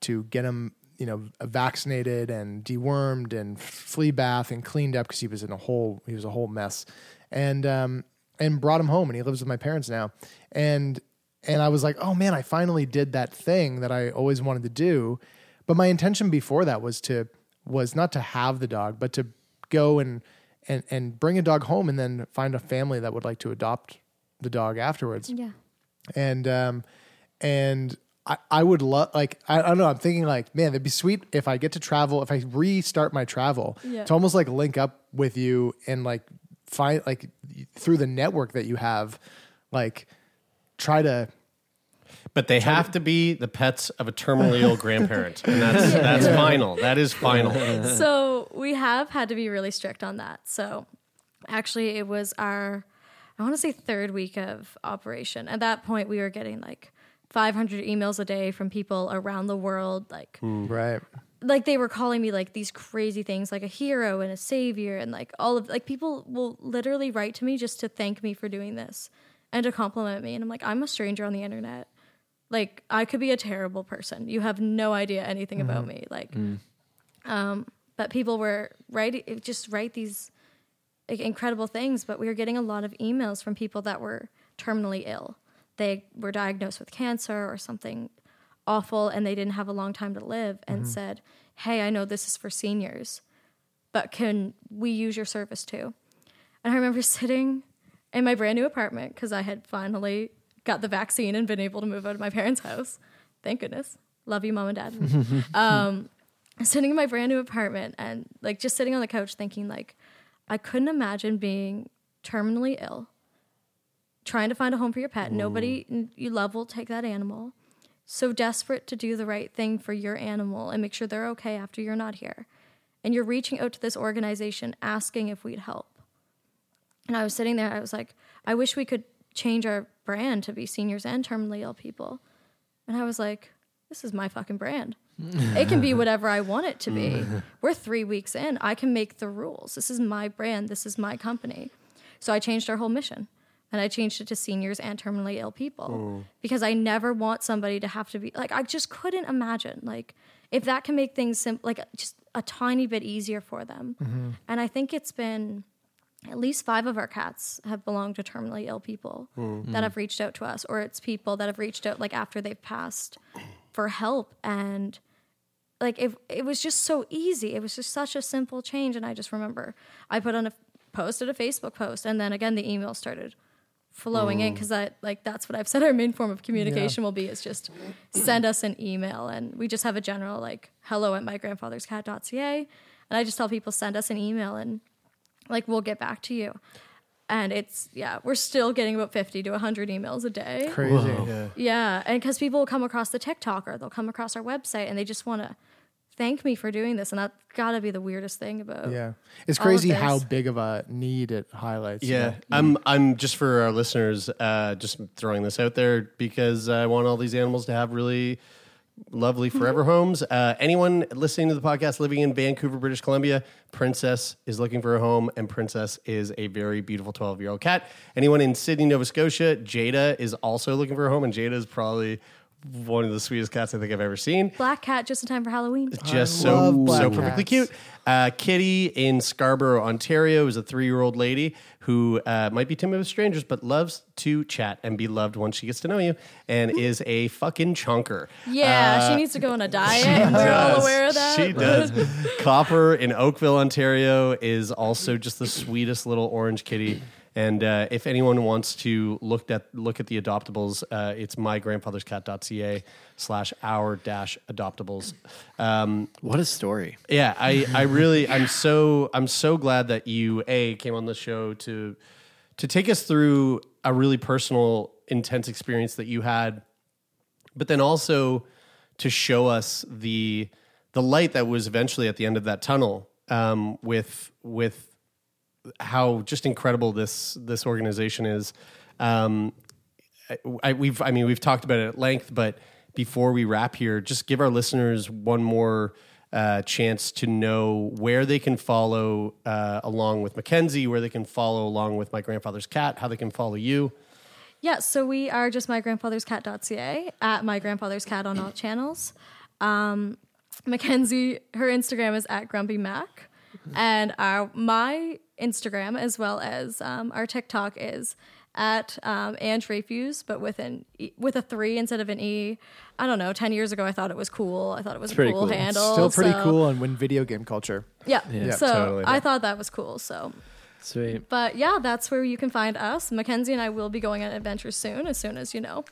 to get him you know vaccinated and dewormed and flea bath and cleaned up because he was in a whole he was a whole mess. And um and brought him home and he lives with my parents now. And and I was like oh man I finally did that thing that I always wanted to do. But my intention before that was to was not to have the dog but to go and and and bring a dog home and then find a family that would like to adopt the dog afterwards. Yeah. and um and I, I would love like I, I don't know I'm thinking like man it'd be sweet if I get to travel if I restart my travel Yeah. to almost like link up with you and like find like through the network that you have like try to But they have to be the pets of a terminally ill grandparent, and that's <laughs> that's final. That is final. <laughs> so we have had to be really strict on that. So actually, it was our, I want to say, third week of operation. At that point, we were getting like 500 emails a day from people around the world, like hmm. Right. like they were calling me like these crazy things like a hero and a savior and like all of like people will literally write to me just to thank me for doing this and to compliment me. And I'm like I'm a stranger on the internet. Like I could be a terrible person. You have no idea anything about mm-hmm. me. Like mm. um but people were writing just write these like, incredible things but we were getting a lot of emails from people that were terminally ill they were diagnosed with cancer or something awful and they didn't have a long time to live and said, Hey, I know this is for seniors, but can we use your service too? And I remember <laughs> sitting in my brand new apartment because I had finally got the vaccine and been able to move out of my parents' house. Thank goodness. Love you, mom and dad. <laughs> um, sitting in my brand new apartment and like just sitting on the couch thinking like I couldn't imagine being terminally ill, trying to find a home for your pet. Nobody you love will take that animal so desperate to do the right thing for your animal and make sure they're okay after you're not here. And you're reaching out to this organization asking if we'd help. And I was sitting there, I was like, I wish we could change our brand to be seniors and terminally ill people. And I was like, this is my fucking brand. it can be <laughs> whatever I want it to be. Mm. We're three weeks in. I can make the rules. This is my brand. This is my company. So I changed our whole mission and I changed it to seniors and terminally ill people hmm. because I never want somebody to have to be like, I just couldn't imagine like if that can make things sim- like just a tiny bit easier for them. Mm-hmm. And I think it's been at least five of our cats have belonged to terminally ill people hmm. that hmm. have reached out to us, or it's people that have reached out like after they've passed for help. And like it, it was just so easy. It was just such a simple change. And I just remember I put on a posted a Facebook post, and then again the email started flowing in mm. because I like that's what I've said our main form of communication will be is just send us an email and we just have a general like hello at my grandfather's cat.ca and I just tell people send us an email and like we'll get back to you. And it's yeah, we're still getting about 50 to 100 emails a day. Crazy. Yeah. Yeah, and because people will come across the TikTok or they'll come across our website and they just want to thank me for doing this, and that's got to be the weirdest thing about. Yeah. It's crazy how big of a need it highlights. you Yeah, know? I'm. I'm just for our listeners, uh, just throwing this out there because I want all these animals to have really lovely forever <laughs> homes. Uh, anyone listening to the podcast living in Vancouver, British Columbia, Princess is looking for a home, and Princess is a very beautiful 12 year old cat. Anyone in Sydney, Nova Scotia, Jada is also looking for a home, and Jada is probably one of the sweetest cats I think I've ever seen Black cat just in time for Halloween. just so so perfectly cute. Uh, Kitty in Scarborough, Ontario, is a three year old lady who uh, might be timid with strangers, but loves to chat and be loved once she gets to know you, and is a fucking chunker. Yeah, Uh, she needs to go on a <laughs> diet. and We're all does. aware of that. She does. <laughs> Copper in Oakville, Ontario, is also just the sweetest little orange kitty. And uh, if anyone wants to look at look at the adoptables, uh, it's mygrandfatherscat.ca slash our dash adoptables. Um, What a story. yeah, I, I <laughs> really I'm so I'm so glad that you a came on the show to to take us through a really personal intense experience that you had, but then also to show us the the light that was eventually at the end of that tunnel um, with with how just incredible this this organization is. Um, I, we've I mean we've talked about it at length, but before we wrap here, just give our listeners one more uh, chance to know where they can follow uh, along with Makenzie, where they can follow along with my grandfather's cat, how they can follow you. Yeah, so we are just my grandfather's mygrandfatherscat.ca at my grandfather's cat on all channels. Um, Makenzie, her Instagram is at Grumpy Mac, and our my Instagram as well as um, our TikTok is at um, Ange Refuse, but with an e, with a three instead of an e. I don't know. Ten years ago, I thought it was cool. I thought it was a pretty cool, cool. handle. Still pretty so- cool and win video game culture. Yeah. Yeah, so totally. I thought that was cool. So Sweet. but yeah, that's where you can find us. Makenzie and I will be going on adventures soon, as soon as you know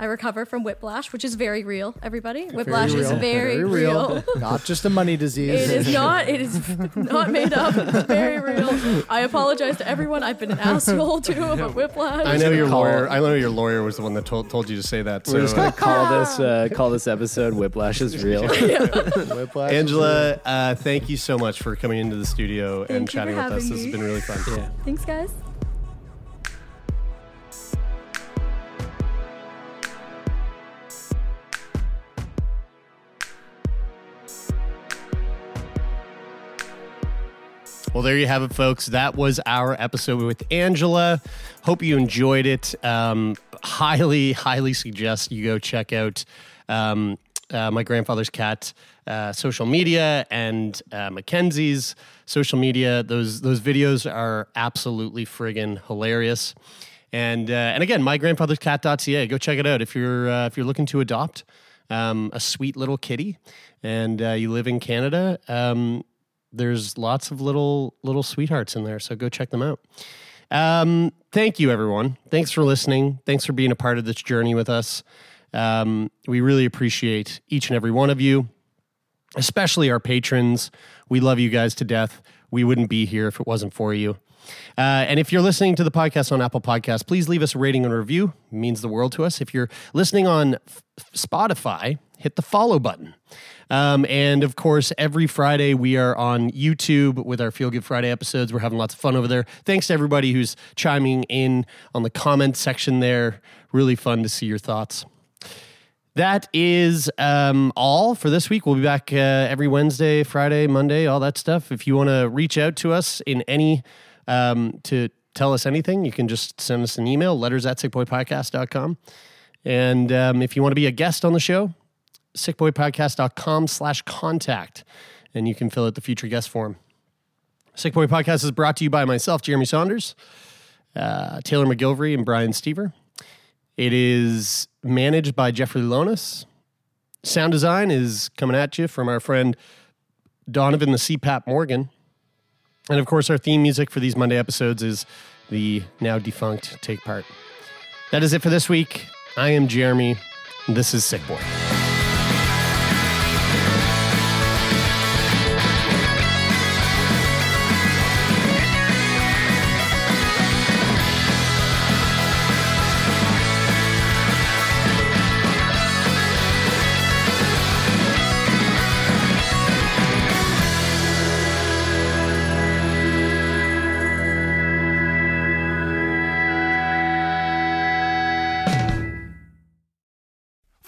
I recover from whiplash, which is very real. Everybody, whiplash Very is real. very, real. <laughs> Not just a money disease. It is not. It is not made up. It's very real. I apologize to everyone. I've been an asshole too about whiplash. I know your call- lawyer. I know your lawyer was the one that told, told you to say that. So, We're just gonna call <laughs> this uh, call this episode "Whiplash is Real." <laughs> Whiplash is Angela, uh, thank you so much for coming into the studio and Thank you for chatting with us. having This has been really fun. yeah. Thanks, guys. Well, there you have it, folks. That was our episode with Angela. Hope you enjoyed it. Um, highly, highly suggest you go check out um, uh, my grandfather's cat uh, social media and uh, Makenzie's social media. Those those videos are absolutely friggin' hilarious. And uh, and again, mygrandfatherscat.ca. Go check it out if you're uh, if you're looking to adopt um, a sweet little kitty and uh, you live in Canada. Um, there's lots of little little sweethearts in there so go check them out. Um, thank you everyone. Thanks for listening. Thanks for being a part of this journey with us. Um, we really appreciate each and every one of you especially our patrons. We love you guys to death. We wouldn't be here if it wasn't for you. Uh, and if you're listening to the podcast on Apple Podcasts, please leave us a rating and review. It means the world to us. If you're listening on F- Spotify, hit the follow button. Um, and of course, every Friday we are on YouTube with our Feel Good Friday episodes. We're having lots of fun over there. Thanks to everybody who's chiming in on the comment section there. Really fun to see your thoughts. That is um, all for this week. We'll be back uh, every Wednesday, Friday, Monday, all that stuff. If you want to reach out to us in any, um, to tell us anything, you can just send us an email, letters at sickboypodcast.com. And um, if you want to be a guest on the show, sickboypodcast.com slash contact. And you can fill out the future guest form. Sick Boy Podcast is brought to you by myself, Jeremie Saunders, uh, Taylor MacGillivary, and Brian Stever. It is managed by Jeffrey Lonis. Sound design is coming at you from our friend Donovan the CPAP Morgan. And of course, our theme music for these Monday episodes is the now defunct Take Part. That is it for this week. I am Jeremy. This is Sick Boy.